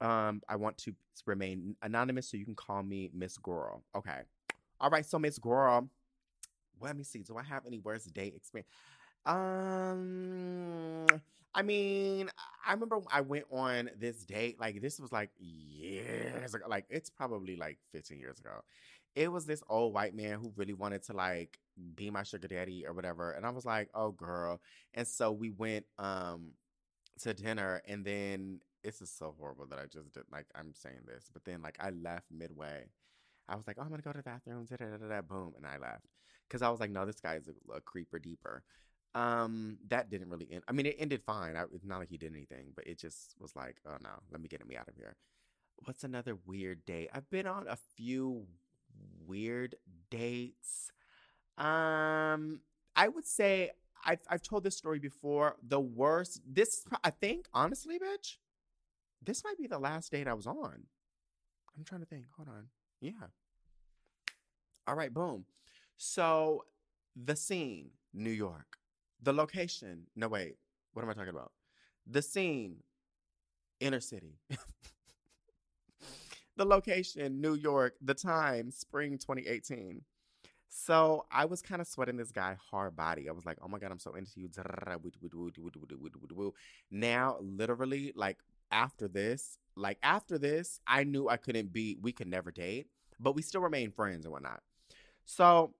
Um, I want to remain anonymous, so you can call me Miss Girl. Okay. All right, so Miss Girl let me see. Do I have any worst date experience? Um, I mean, I remember I went on this date. Like this was like years ago. Like it's probably like 15 years ago. It was this old white man who really wanted to like be my sugar daddy or whatever, and I was like, "Oh, girl." And so we went um to dinner, and then this is so horrible that I just did. Like I'm saying this, but then like I left midway. I was like, "Oh, I'm gonna go to the bathroom." Da, da, da, da, boom, and I left because I was like, no, this guy's a, a creeper deeper. Um, that didn't really end. I mean, it ended fine. I, it's not like he did anything, but it just was like, oh no, let me get me out of here. What's another weird date? I've been on a few weird dates. Um, I would say I've I've told this story before. The worst. This I think honestly, bitch. This might be the last date I was on. I'm trying to think. Hold on. Yeah. All right. Boom. So the scene, New York. The location, no wait, what am I talking about? The scene, inner city. (laughs) the location, New York. The time, spring 2018. So I was kind of sweating this guy hard body. I was like, oh my God, I'm so into you. Now, literally, like after this, like after this, I knew I couldn't be, we could never date, but we still remain friends and whatnot. So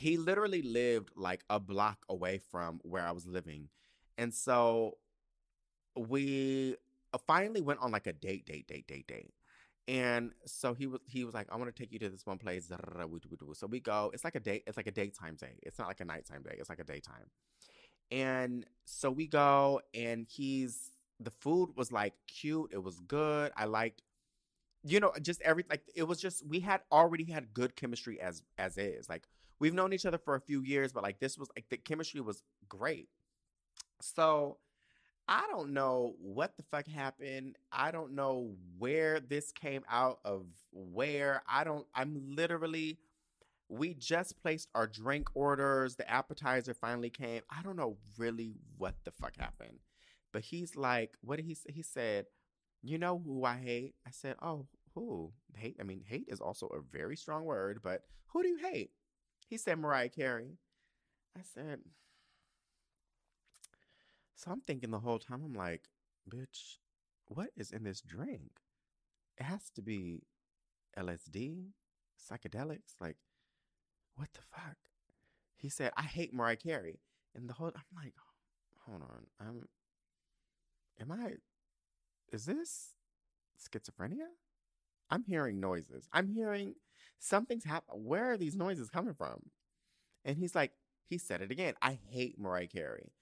he literally lived like a block away from where I was living. And so we uh, finally went on like a date, date, date, date, date. And so he was he was like, I want to take you to this one place. So we go. It's like a date. It's like a daytime date. It's not like a nighttime date. It's like a daytime. And so we go, and he's the food was like cute. It was good. I liked, you know, just every like it was just we had already had good chemistry as as is. Like we've known each other for a few years, but like this was like the chemistry was great. So I don't know what the fuck happened. I don't know where this came out of where. I don't, I'm literally, we just placed our drink orders. The appetizer finally came. I don't know really what the fuck happened. But he's like, what did he say? He said, you know who I hate? I said, oh, who? Hate? I mean, hate is also a very strong word, but who do you hate? He said Mariah Carey. I said, so I'm thinking the whole time, I'm like, bitch, what is in this drink? it has to be LSD, psychedelics. Like, what the fuck? He said, I hate Mariah Carey. And the whole, I'm like, hold on. I'm, am I, is this schizophrenia? I'm hearing noises. I'm hearing something's happening. Where are these noises coming from? And he's like, he said it again. I hate Mariah Carey.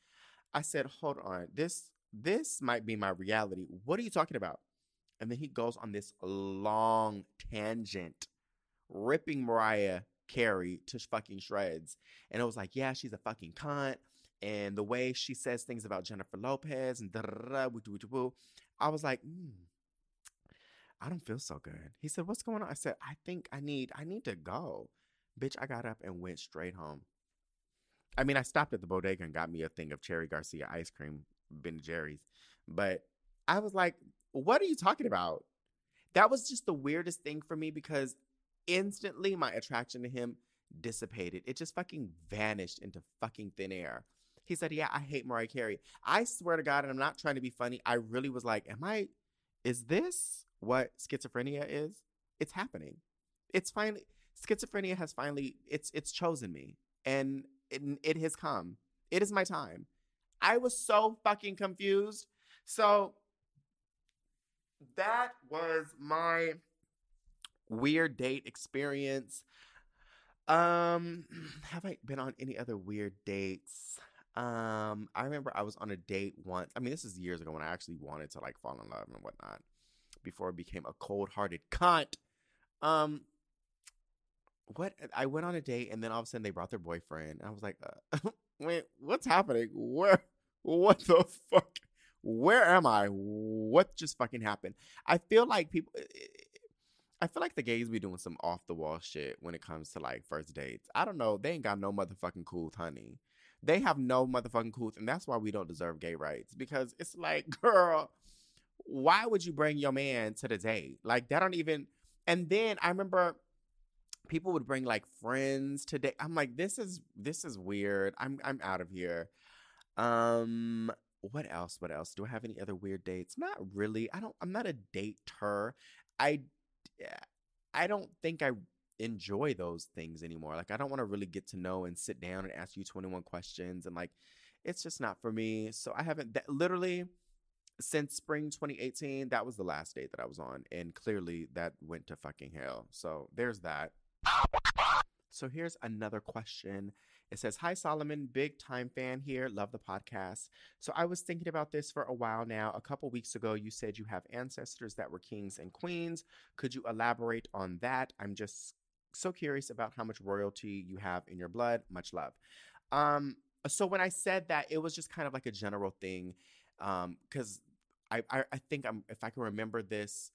I said, hold on. This this might be my reality. What are you talking about? And then he goes on this long tangent, ripping Mariah Carey to fucking shreds. And it was like, yeah, she's a fucking cunt. And the way she says things about Jennifer Lopez and da da da, I was like, mm, I don't feel so good. He said, What's going on? I said, I think I need I need to go. Bitch, I got up and went straight home. I mean, I stopped at the bodega and got me a thing of Cherry Garcia ice cream, Ben Jerry's. But I was like, what are you talking about? That was just the weirdest thing for me because instantly my attraction to him dissipated. It just fucking vanished into fucking thin air. He said, Yeah, I hate Mariah Carey. I swear to God, and I'm not trying to be funny, I really was like, Am I, is this what schizophrenia is? It's happening. It's finally, schizophrenia has finally, it's, it's chosen me and it, it has come. It is my time. I was so fucking confused. So that was my weird date experience. Um, (clears throat) have I been on any other weird dates? Um, I remember I was on a date once. I mean, this is years ago when I actually wanted to like fall in love and whatnot before I became a cold hearted cunt. Um, what I went on a date and then all of a sudden they brought their boyfriend. I was like, uh, (laughs) wait, what's happening? Where, what the fuck? Where am I? What just fucking happened? I feel like people. I feel like the gays be doing some off the wall shit when it comes to like first dates. I don't know. They ain't got no motherfucking cool, honey. They have no motherfucking cool, and that's why we don't deserve gay rights because it's like, (laughs) girl, why would you bring your man to the date? Like that don't even. And then I remember people would bring like friends to date. I'm like, this is this is weird. I'm I'm out of here. Um, what else? What else? Do I have any other weird dates? Not really. I don't. I'm not a dater. I I don't think I enjoy those things anymore. Like I don't want to really get to know and sit down and ask you 21 questions and like it's just not for me. So I haven't that, literally since spring 2018, that was the last date that I was on. And clearly that went to fucking hell. So there's that. So here's another question. It says, Hi, Solomon, big time fan here. Love the podcast. So I was thinking about this for a while now. A couple weeks ago, you said you have ancestors that were kings and queens. Could you elaborate on that? I'm just so curious about how much royalty you have in your blood. Much love. Um, so when I said that, it was just kind of like a general thing. Um, because I, I, I think I'm if I can remember this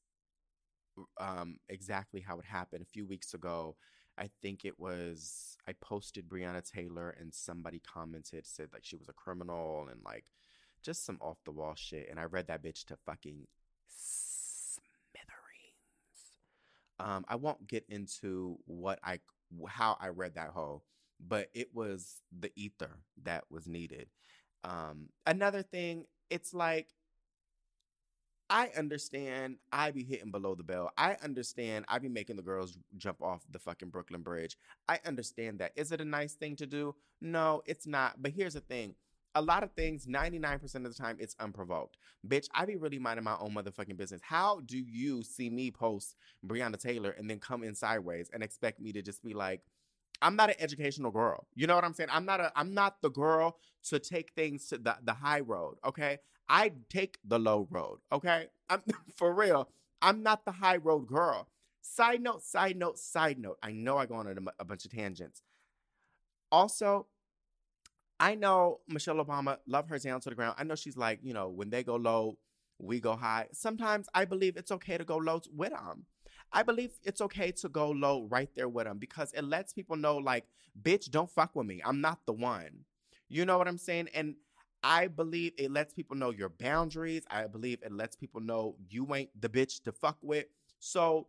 um exactly how it happened a few weeks ago. I think it was I posted Breonna Taylor and somebody commented said like she was a criminal and like just some off the wall shit and I read that bitch to fucking smithereens. Um I won't get into what I how I read that whole but it was the ether that was needed. Um another thing it's like I understand I be hitting below the bell. I understand I be making the girls jump off the fucking Brooklyn Bridge. I understand that. Is it a nice thing to do? No, it's not. But here's the thing. A lot of things, 99% of the time, it's unprovoked. Bitch, I be really minding my own motherfucking business. How do you see me post Breonna Taylor and then come in sideways and expect me to just be like, I'm not an educational girl. You know what I'm saying? I'm not a I'm not the girl to take things to the, the high road, okay? I take the low road, okay? I'm (laughs) for real. I'm not the high road girl. Side note, side note, side note. I know I go on a, a bunch of tangents. Also, I know Michelle Obama, love her down to the ground. I know she's like, you know, when they go low, we go high. Sometimes I believe it's okay to go low with them. I believe it's okay to go low right there with them because it lets people know, like, bitch, don't fuck with me. I'm not the one. You know what I'm saying? And I believe it lets people know your boundaries. I believe it lets people know you ain't the bitch to fuck with. So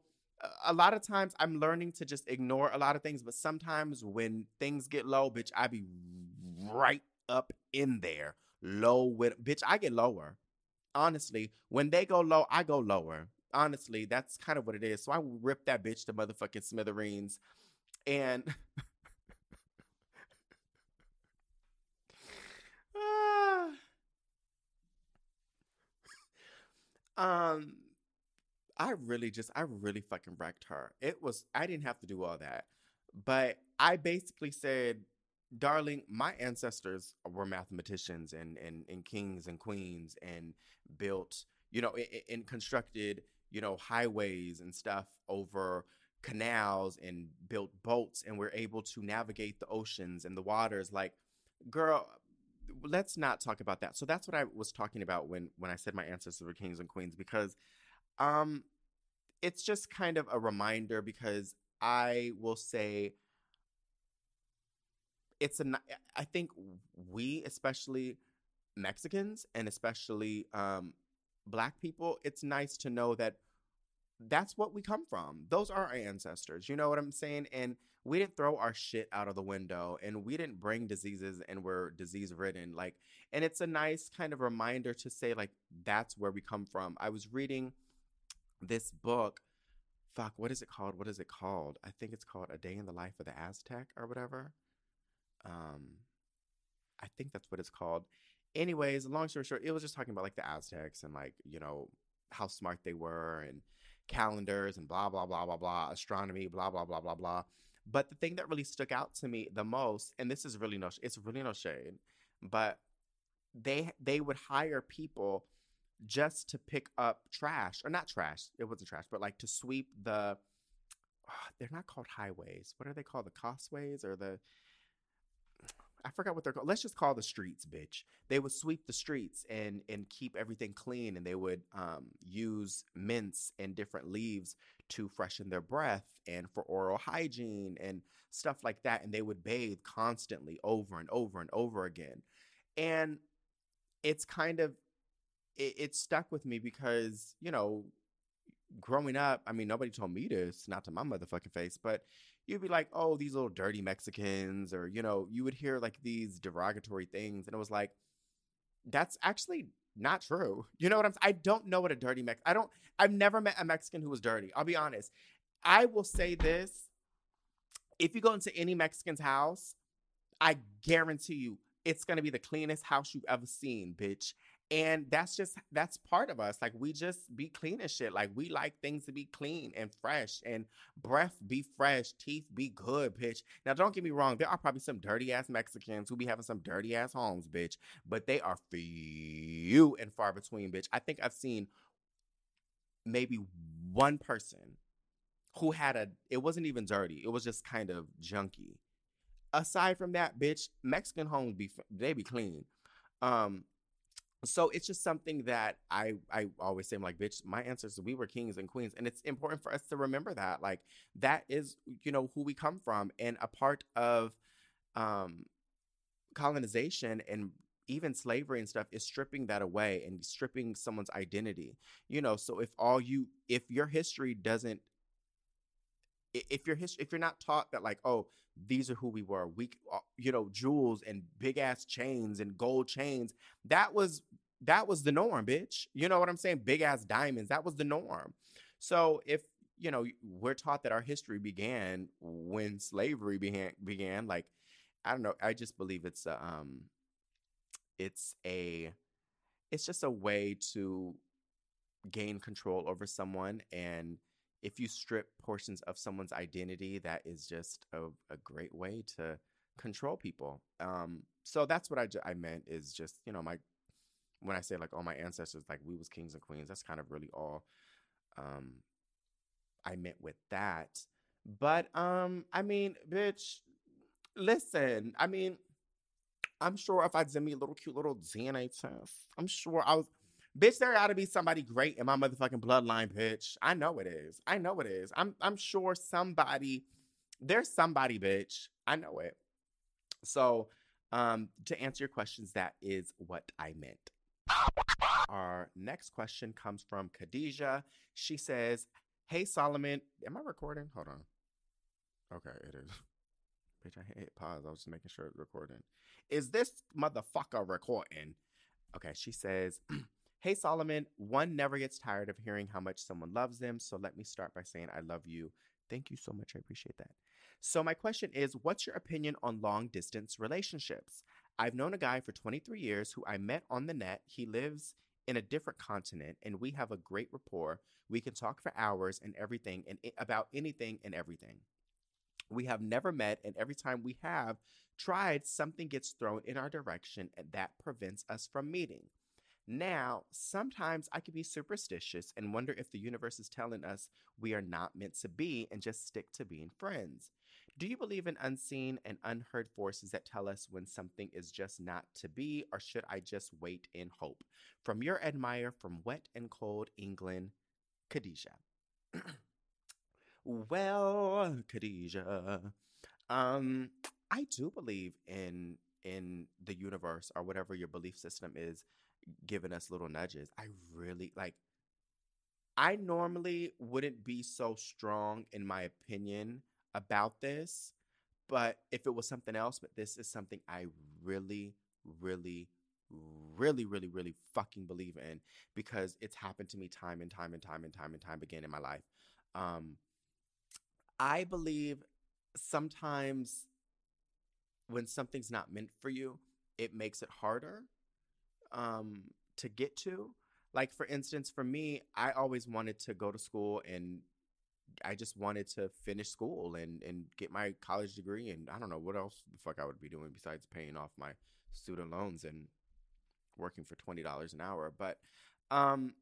a lot of times I'm learning to just ignore a lot of things, but sometimes when things get low, bitch, I be right up in there. Low with bitch, I get lower. Honestly, when they go low, I go lower. honestly, that's kind of what it is. So I rip that bitch to motherfucking smithereens. And (laughs) um I really just I really fucking wrecked her. It was I didn't have to do all that. But I basically said, darling, my ancestors were mathematicians and and, and kings and queens and built, you know, and, and constructed, you know, highways and stuff over canals and built boats and we're able to navigate the oceans and the waters like girl let's not talk about that. So that's what i was talking about when when i said my ancestors were kings and queens because um it's just kind of a reminder because i will say it's a i think we especially mexicans and especially um black people it's nice to know that that's what we come from. Those are our ancestors. You know what I'm saying? And we didn't throw our shit out of the window and we didn't bring diseases and we're disease ridden. Like, and it's a nice kind of reminder to say, like, that's where we come from. I was reading this book. Fuck, what is it called? What is it called? I think it's called A Day in the Life of the Aztec or whatever. Um, I think that's what it's called. Anyways, long story short, it was just talking about like the Aztecs and like, you know, how smart they were and calendars and blah, blah, blah, blah, blah, astronomy, blah, blah, blah, blah, blah. But the thing that really stuck out to me the most, and this is really no, it's really no shade, but they they would hire people just to pick up trash or not trash. It wasn't trash, but like to sweep the. Oh, they're not called highways. What are they called? The causeways or the I forgot what they're called. Let's just call the streets, bitch. They would sweep the streets and and keep everything clean, and they would um, use mints and different leaves to freshen their breath and for oral hygiene and stuff like that. And they would bathe constantly, over and over and over again. And it's kind of it, it stuck with me because you know growing up, I mean, nobody told me this, not to my motherfucking face, but you'd be like, oh, these little dirty Mexicans, or, you know, you would hear like these derogatory things. And it was like, that's actually not true. You know what I'm? I don't know what a dirty Mex I don't I've never met a Mexican who was dirty. I'll be honest. I will say this. If you go into any Mexican's house, I guarantee you it's gonna be the cleanest house you've ever seen, bitch. And that's just that's part of us. Like we just be clean as shit. Like we like things to be clean and fresh and breath be fresh, teeth be good, bitch. Now don't get me wrong, there are probably some dirty ass Mexicans who be having some dirty ass homes, bitch. But they are few and far between, bitch. I think I've seen maybe one person who had a it wasn't even dirty. It was just kind of junky. Aside from that, bitch, Mexican homes be they be clean. Um so it's just something that I I always say I'm like bitch my ancestors we were kings and queens and it's important for us to remember that like that is you know who we come from and a part of um colonization and even slavery and stuff is stripping that away and stripping someone's identity you know? So if all you if your history doesn't if your history if you're not taught that like oh these are who we were we uh, you know jewels and big ass chains and gold chains that was that was the norm bitch you know what i'm saying? Big ass diamonds that was the norm. So if you know we're taught that our history began when slavery began began like i don't know i just believe it's a um it's a it's just a way to gain control over someone and if you strip portions of someone's identity, that is just a, a great way to control people. Um, so that's what I, I meant is just, you know, my, when I say like all my ancestors, like we was kings and queens, that's kind of really all, um, I meant with that. But, um, I mean, bitch, listen, I mean, I'm sure if I did me a little cute little DNA test, I'm sure I was, Bitch, there ought to be somebody great in my motherfucking bloodline, bitch. I know it is. I know it is. I'm I'm sure somebody, there's somebody, bitch. I know it. So, um, to answer your questions, that is what I meant. Our next question comes from Khadijah. She says, Hey Solomon, am I recording? Hold on. Okay, it is. (laughs) Bitch, I hit pause. I was just making sure it's recording. Is this motherfucker recording? Okay, she says, (clears throat) Hey Solomon, one never gets tired of hearing how much someone loves them. So let me start by saying I love you. Thank you so much. I appreciate that. So, my question is what's your opinion on long distance relationships? I've known a guy for 23 years who I met on the net. He lives in a different continent and we have a great rapport. We can talk for hours and everything and about anything and everything. We have never met, and every time we have tried, something gets thrown in our direction and that prevents us from meeting. Now, sometimes I can be superstitious and wonder if the universe is telling us we are not meant to be and just stick to being friends. Do you believe in unseen and unheard forces that tell us when something is just not to be, or should I just wait in hope? From your admirer from wet and cold England, Khadijah. (clears throat) well, Khadijah, um, I do believe in in the universe or whatever your belief system is giving us little nudges. I really like I normally wouldn't be so strong in my opinion about this, but if it was something else, but this is something I really, really, really, really, really fucking believe in because it's happened to me time and time and time and time and time again in my life. Um, I believe sometimes when something's not meant for you, it makes it harder um, to get to. Like, for instance, for me, I always wanted to go to school and I just wanted to finish school and, and get my college degree. And I don't know what else the fuck I would be doing besides paying off my student loans and working for $20 an hour. But um,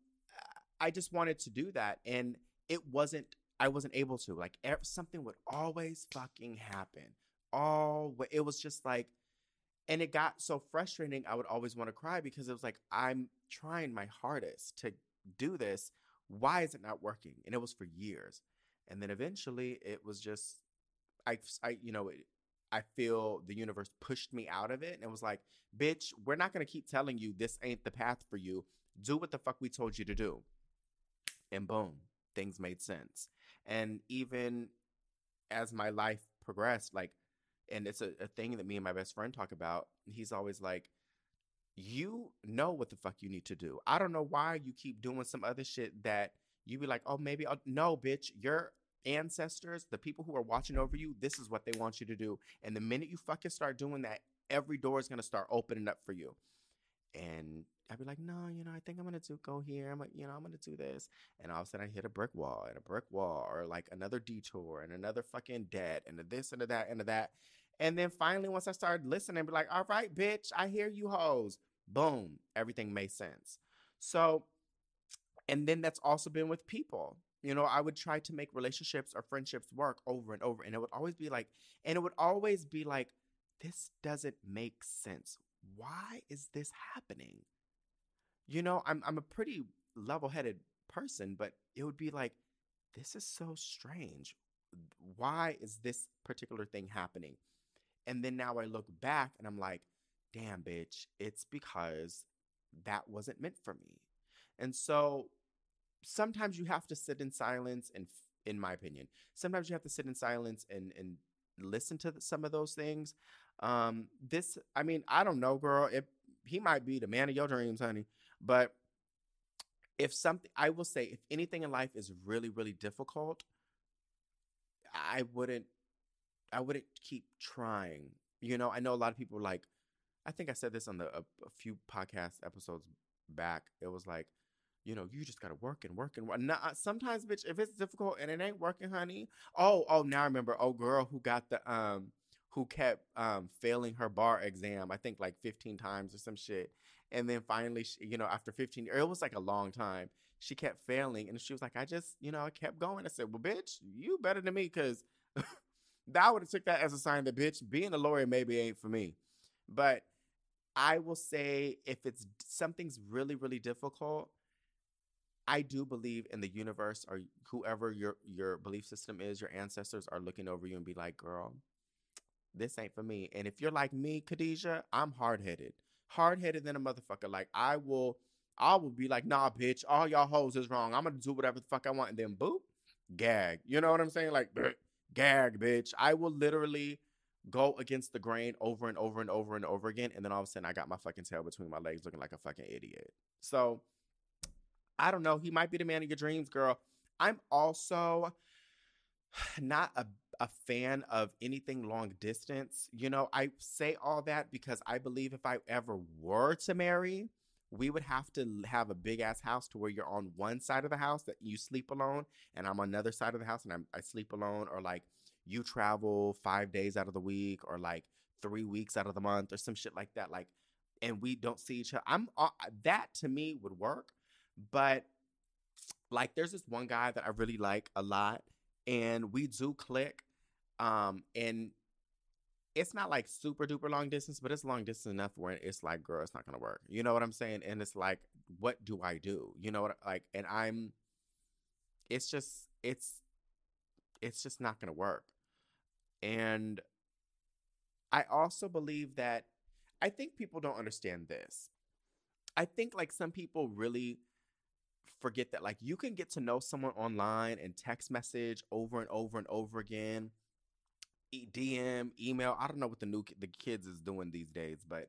I just wanted to do that. And it wasn't, I wasn't able to. Like, something would always fucking happen. All, it was just like, and it got so frustrating. I would always want to cry because it was like, I'm trying my hardest to do this. Why is it not working? And it was for years. And then eventually it was just, I, I you know, it, I feel the universe pushed me out of it and it was like, bitch, we're not going to keep telling you this ain't the path for you. Do what the fuck we told you to do. And boom, things made sense. And even as my life progressed, like, and it's a, a thing that me and my best friend talk about, he's always like, you know what the fuck you need to do. I don't know why you keep doing some other shit that you be like, oh, maybe I'll. No, bitch, your ancestors, the people who are watching over you, this is what they want you to do. And the minute you fucking start doing that, every door is gonna start opening up for you. And I'd be like, no, you know, I think I'm gonna do go here. I'm, like, you know, I'm gonna do this. And all of a sudden, I hit a brick wall and a brick wall, or like another detour and another fucking debt and a this and a that and a that. And then finally, once I started listening, be like, all right, bitch, I hear you hoes. Boom, everything made sense. So and then that's also been with people. You know, I would try to make relationships or friendships work over and over. And it would always be like, and it would always be like, this doesn't make sense. Why is this happening? You know, I'm I'm a pretty level-headed person, but it would be like, this is so strange. Why is this particular thing happening? And then now I look back and I'm like, damn, bitch, it's because that wasn't meant for me. And so sometimes you have to sit in silence and in my opinion, sometimes you have to sit in silence and and listen to some of those things. Um this I mean, I don't know, girl. If he might be the man of your dreams, honey, but if something I will say if anything in life is really really difficult, I wouldn't I wouldn't keep trying. You know, I know a lot of people like I think I said this on the a, a few podcast episodes back. It was like you know, you just gotta work and work and work. Nah, sometimes, bitch, if it's difficult and it ain't working, honey. Oh, oh, now I remember. Oh, girl who got the um, who kept um failing her bar exam. I think like fifteen times or some shit. And then finally, she, you know, after fifteen, it was like a long time. She kept failing, and she was like, "I just, you know, I kept going." I said, "Well, bitch, you better than me, cause (laughs) that would have took that as a sign that, bitch, being a lawyer maybe ain't for me." But I will say, if it's something's really, really difficult I do believe in the universe or whoever your your belief system is, your ancestors are looking over you and be like, girl, this ain't for me. And if you're like me, Khadijah, I'm hard headed. Hard headed than a motherfucker. Like I will I will be like, nah, bitch, all y'all hoes is wrong. I'm gonna do whatever the fuck I want. And then boop, gag. You know what I'm saying? Like (clears throat) gag, bitch. I will literally go against the grain over and over and over and over again. And then all of a sudden I got my fucking tail between my legs looking like a fucking idiot. So I don't know. He might be the man of your dreams, girl. I'm also (sighs) not a a fan of anything long distance. You know, I say all that because I believe if I ever were to marry, we would have to have a big ass house to where you're on one side of the house that you sleep alone, and I'm on another side of the house and I'm, I sleep alone, or like you travel five days out of the week, or like three weeks out of the month, or some shit like that. Like, and we don't see each other. I'm uh, that to me would work, but like, there's this one guy that I really like a lot, and we do click. Um, and it's not like super duper long distance, but it's long distance enough where it's like, girl, it's not gonna work. You know what I'm saying? And it's like, what do I do? You know what? Like, and I'm. It's just, it's, it's just not gonna work. And I also believe that I think people don't understand this. I think like some people really forget that like you can get to know someone online and text message over and over and over again dm email i don't know what the new the kids is doing these days but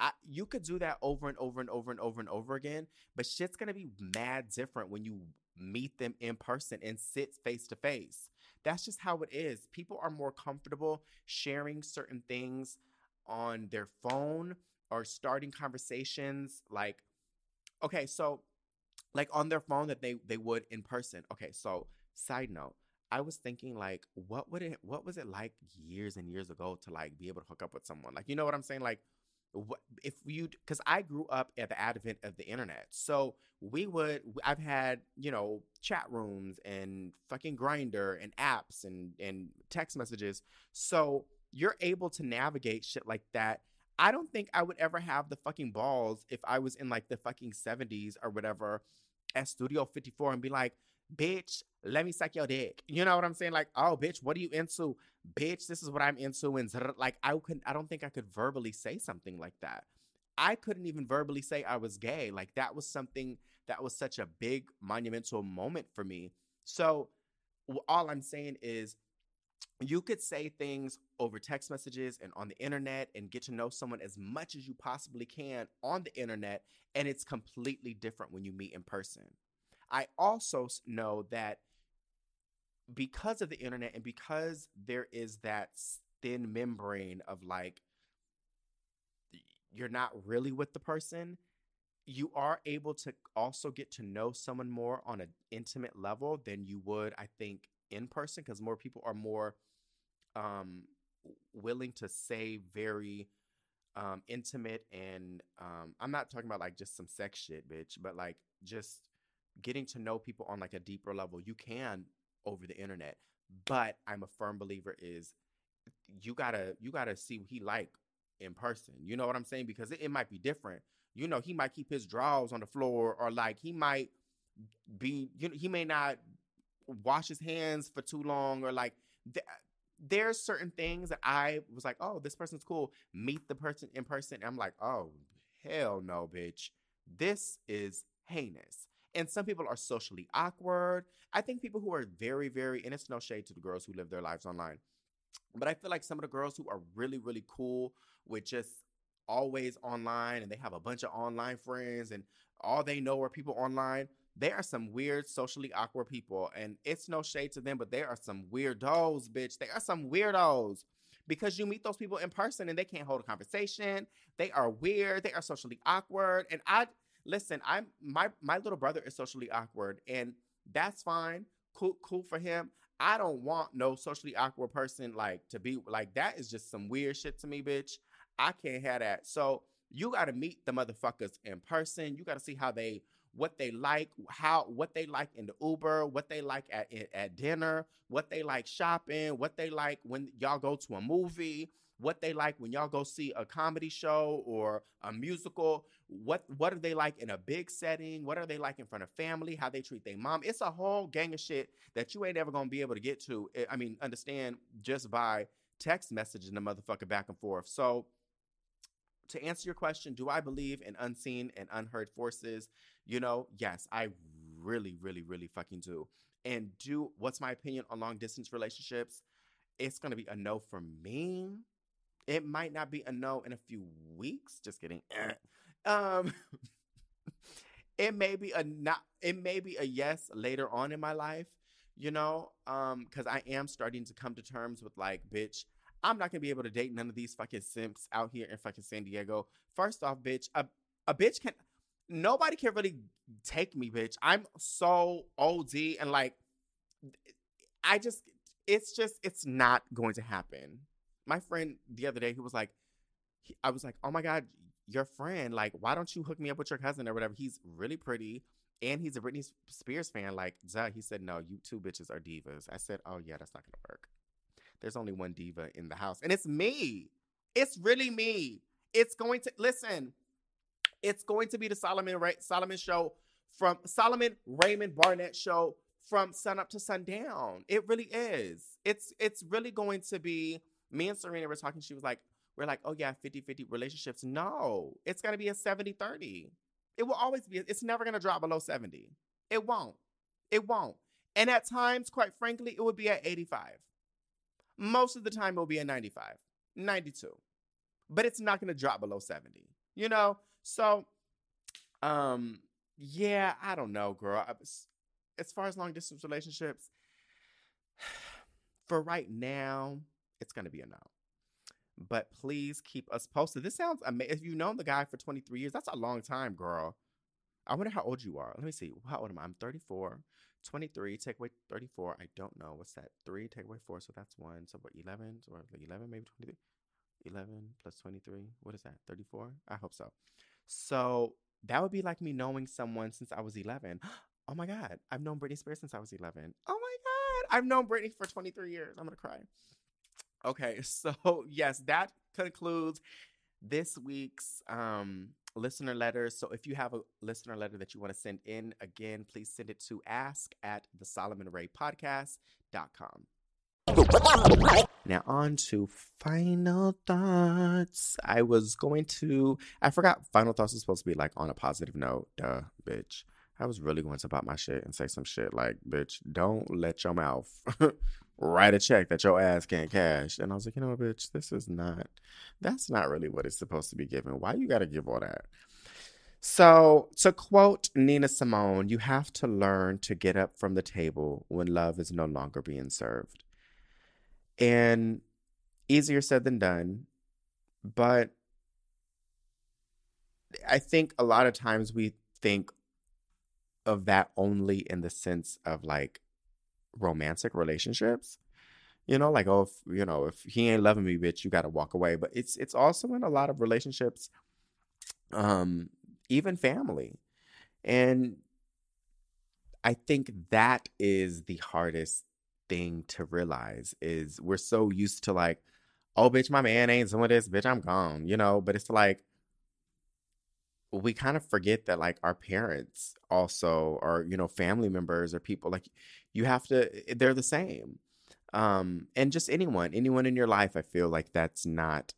I, you could do that over and over and over and over and over again but shit's gonna be mad different when you meet them in person and sit face to face that's just how it is people are more comfortable sharing certain things on their phone or starting conversations like okay so like on their phone that they they would in person. Okay, so side note, I was thinking like what would it what was it like years and years ago to like be able to hook up with someone? Like you know what I'm saying? Like what if you because I grew up at the advent of the internet. So we would I've had, you know, chat rooms and fucking Grindr and apps and and text messages. So you're able to navigate shit like that I don't think I would ever have the fucking balls if I was in like the fucking 70s or whatever at Studio 54 and be like, bitch, let me suck your dick. You know what I'm saying? Like, oh, bitch, what are you into? Bitch, this is what I'm into. And like, I couldn't, I don't think I could verbally say something like that. I couldn't even verbally say I was gay. Like, that was something that was such a big monumental moment for me. So, all I'm saying is, you could say things over text messages and on the internet and get to know someone as much as you possibly can on the internet and it's completely different when you meet in person i also know that because of the internet and because there is that thin membrane of like you're not really with the person you are able to also get to know someone more on an intimate level than you would i think in person because more people are more um, willing to say very um, intimate and um, I'm not talking about like just some sex shit, bitch, but like just getting to know people on like a deeper level. You can over the internet, but I'm a firm believer is you gotta you gotta see what he like in person. You know what I'm saying? Because it, it might be different. You know, he might keep his drawers on the floor, or like he might be you know he may not wash his hands for too long, or like th- there's certain things that I was like, oh, this person's cool. Meet the person in person. I'm like, oh, hell no, bitch. This is heinous. And some people are socially awkward. I think people who are very, very, and it's no shade to the girls who live their lives online, but I feel like some of the girls who are really, really cool with just always online and they have a bunch of online friends and all they know are people online there are some weird, socially awkward people, and it's no shade to them, but there are some weirdos, bitch. There are some weirdos because you meet those people in person and they can't hold a conversation. They are weird. They are socially awkward. And I listen. I'm my my little brother is socially awkward, and that's fine. Cool, cool for him. I don't want no socially awkward person like to be like that. Is just some weird shit to me, bitch. I can't have that. So you got to meet the motherfuckers in person. You got to see how they what they like, how what they like in the Uber, what they like at at dinner, what they like shopping, what they like when y'all go to a movie, what they like when y'all go see a comedy show or a musical, what what are they like in a big setting, what are they like in front of family, how they treat their mom. It's a whole gang of shit that you ain't ever gonna be able to get to. Eh, I mean, understand just by text messaging the motherfucker back and forth. So to answer your question, do I believe in unseen and unheard forces? You know, yes, I really, really, really fucking do. And do what's my opinion on long distance relationships? It's gonna be a no for me. It might not be a no in a few weeks. Just kidding. (clears throat) um, (laughs) it may be a not it may be a yes later on in my life, you know, um, because I am starting to come to terms with like, bitch, I'm not gonna be able to date none of these fucking simps out here in fucking San Diego. First off, bitch, a a bitch can nobody can really take me, bitch. I'm so OD and like I just it's just it's not going to happen. My friend the other day, he was like, he, I was like, oh my god, your friend, like, why don't you hook me up with your cousin or whatever? He's really pretty and he's a Britney Spears fan. Like, duh. He said, no, you two bitches are divas. I said, oh yeah, that's not gonna work. There's only one diva in the house, and it's me. It's really me. It's going to listen. It's going to be the Solomon Ray, Solomon show from Solomon Raymond Barnett show from sun up to sundown. It really is. It's it's really going to be me and Serena were talking. She was like, we're like, oh yeah, 50-50 relationships. No, it's gonna be a 70-30. It will always be, it's never gonna drop below 70. It won't. It won't. And at times, quite frankly, it would be at 85. Most of the time, it will be at 95, 92. But it's not gonna drop below 70. You know? So um, yeah, I don't know, girl. As far as long distance relationships, (sighs) for right now, it's gonna be a no. But please keep us posted. This sounds amazing. If you've known the guy for 23 years, that's a long time, girl. I wonder how old you are. Let me see. How old am I? I'm 34. 23, take away 34. I don't know. What's that? 3, take away 4. So that's 1. So what, 11? Or 11, maybe 23? 11 plus 23. What is that? 34? I hope so. So that would be like me knowing someone since I was 11. (gasps) Oh my God. I've known Britney Spears since I was 11. Oh my God. I've known Britney for 23 years. I'm going to cry. Okay. (laughs) So, yes, that concludes this week's um, listener letters. So, if you have a listener letter that you want to send in, again, please send it to ask at the Solomon Ray podcast.com. Now on to final thoughts. I was going to I forgot final thoughts is supposed to be like on a positive note. Duh, bitch. I was really going to pop my shit and say some shit like, bitch, don't let your mouth (laughs) write a check that your ass can't cash. And I was like, you know, bitch, this is not that's not really what it's supposed to be given. Why you gotta give all that? So, to quote Nina Simone, you have to learn to get up from the table when love is no longer being served. And easier said than done. But I think a lot of times we think of that only in the sense of like romantic relationships. You know, like oh, if, you know, if he ain't loving me, bitch, you got to walk away. But it's it's also in a lot of relationships, um, even family, and I think that is the hardest thing to realize is we're so used to like, oh, bitch, my man ain't doing this, bitch, I'm gone, you know? But it's like, we kind of forget that like our parents also or you know family members or people like you have to eh, they're the same um and just anyone anyone in your life i feel like that's not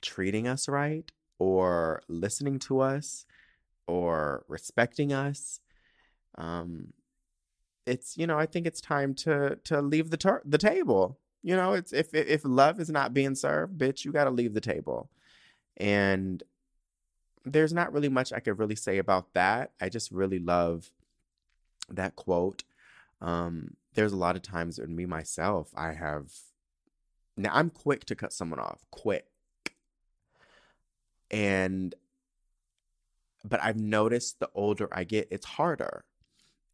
treating us right or listening to us or respecting us um it's you know I think it's time to to leave the the table. You know, it's if if love is not being served, bitch, you got to leave the table. And there's not really much I could really say about that. I just really love that quote. Um, there's a lot of times in me myself, I have now I'm quick to cut someone off, quick. And but I've noticed the older I get, it's harder.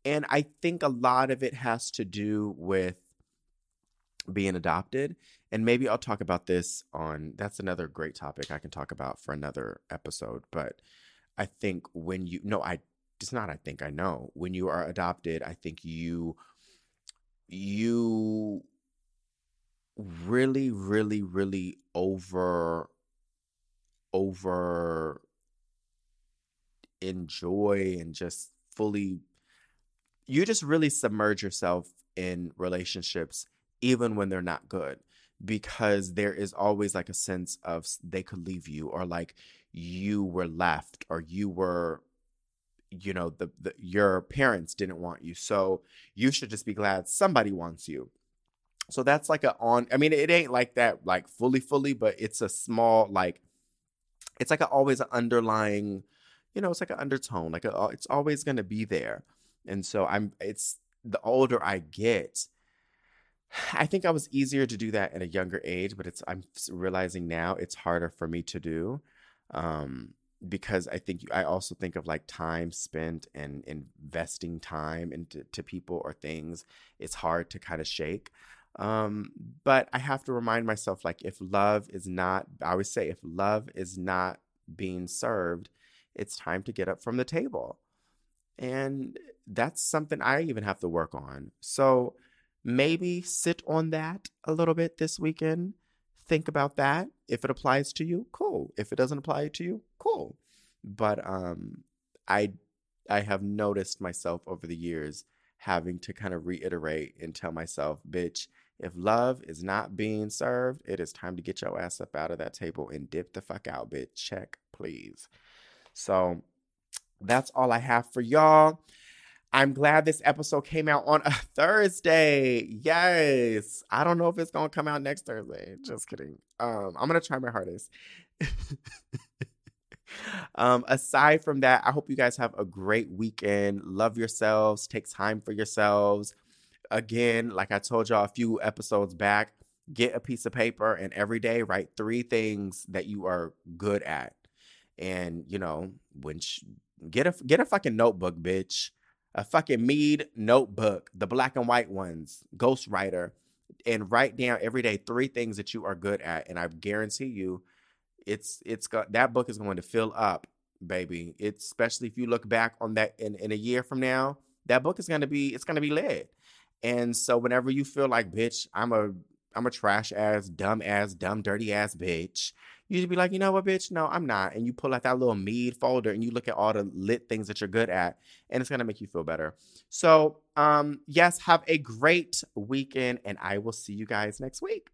And I think a lot of it has to do with being adopted. And maybe I'll talk about this on that's another great topic I can talk about for another episode. But I think when you no, I it's not I think I know. When you are adopted, I think you you really, really, really over over enjoy and just fully you just really submerge yourself in relationships even when they're not good because there is always like a sense of they could leave you or like you were left or you were you know the, the your parents didn't want you so you should just be glad somebody wants you so that's like a on i mean it ain't like that like fully fully but it's a small like it's like a, always an underlying you know, it's like an undertone, like a, it's always going to be there. And so I'm, it's the older I get, I think I was easier to do that at a younger age, but it's, I'm realizing now it's harder for me to do. Um, because I think I also think of like time spent and investing time into to people or things. It's hard to kind of shake. Um, but I have to remind myself like if love is not, I always say, if love is not being served, it's time to get up from the table. And that's something I even have to work on. So maybe sit on that a little bit this weekend. Think about that. If it applies to you, cool. If it doesn't apply to you, cool. But um I I have noticed myself over the years having to kind of reiterate and tell myself, bitch, if love is not being served, it is time to get your ass up out of that table and dip the fuck out, bitch. Check, please. So that's all I have for y'all. I'm glad this episode came out on a (laughs) Thursday. Yes. I don't know if it's going to come out next Thursday. Just kidding. Um, I'm going to try my hardest. (laughs) um, aside from that, I hope you guys have a great weekend. Love yourselves. Take time for yourselves again, like I told y'all a few episodes back, get a piece of paper and every day write three things that you are good at. And, you know, when sh- get a get a fucking notebook, bitch. A fucking Mead notebook, the black and white ones, Ghostwriter, and write down every day three things that you are good at. And I guarantee you, it's it's got that book is going to fill up, baby. It's especially if you look back on that in, in a year from now, that book is gonna be it's gonna be lit. And so whenever you feel like, bitch, I'm a I'm a trash ass, dumb ass, dumb, dirty ass bitch. You should be like, you know what, bitch? No, I'm not. And you pull out that little mead folder and you look at all the lit things that you're good at, and it's gonna make you feel better. So, um, yes, have a great weekend, and I will see you guys next week.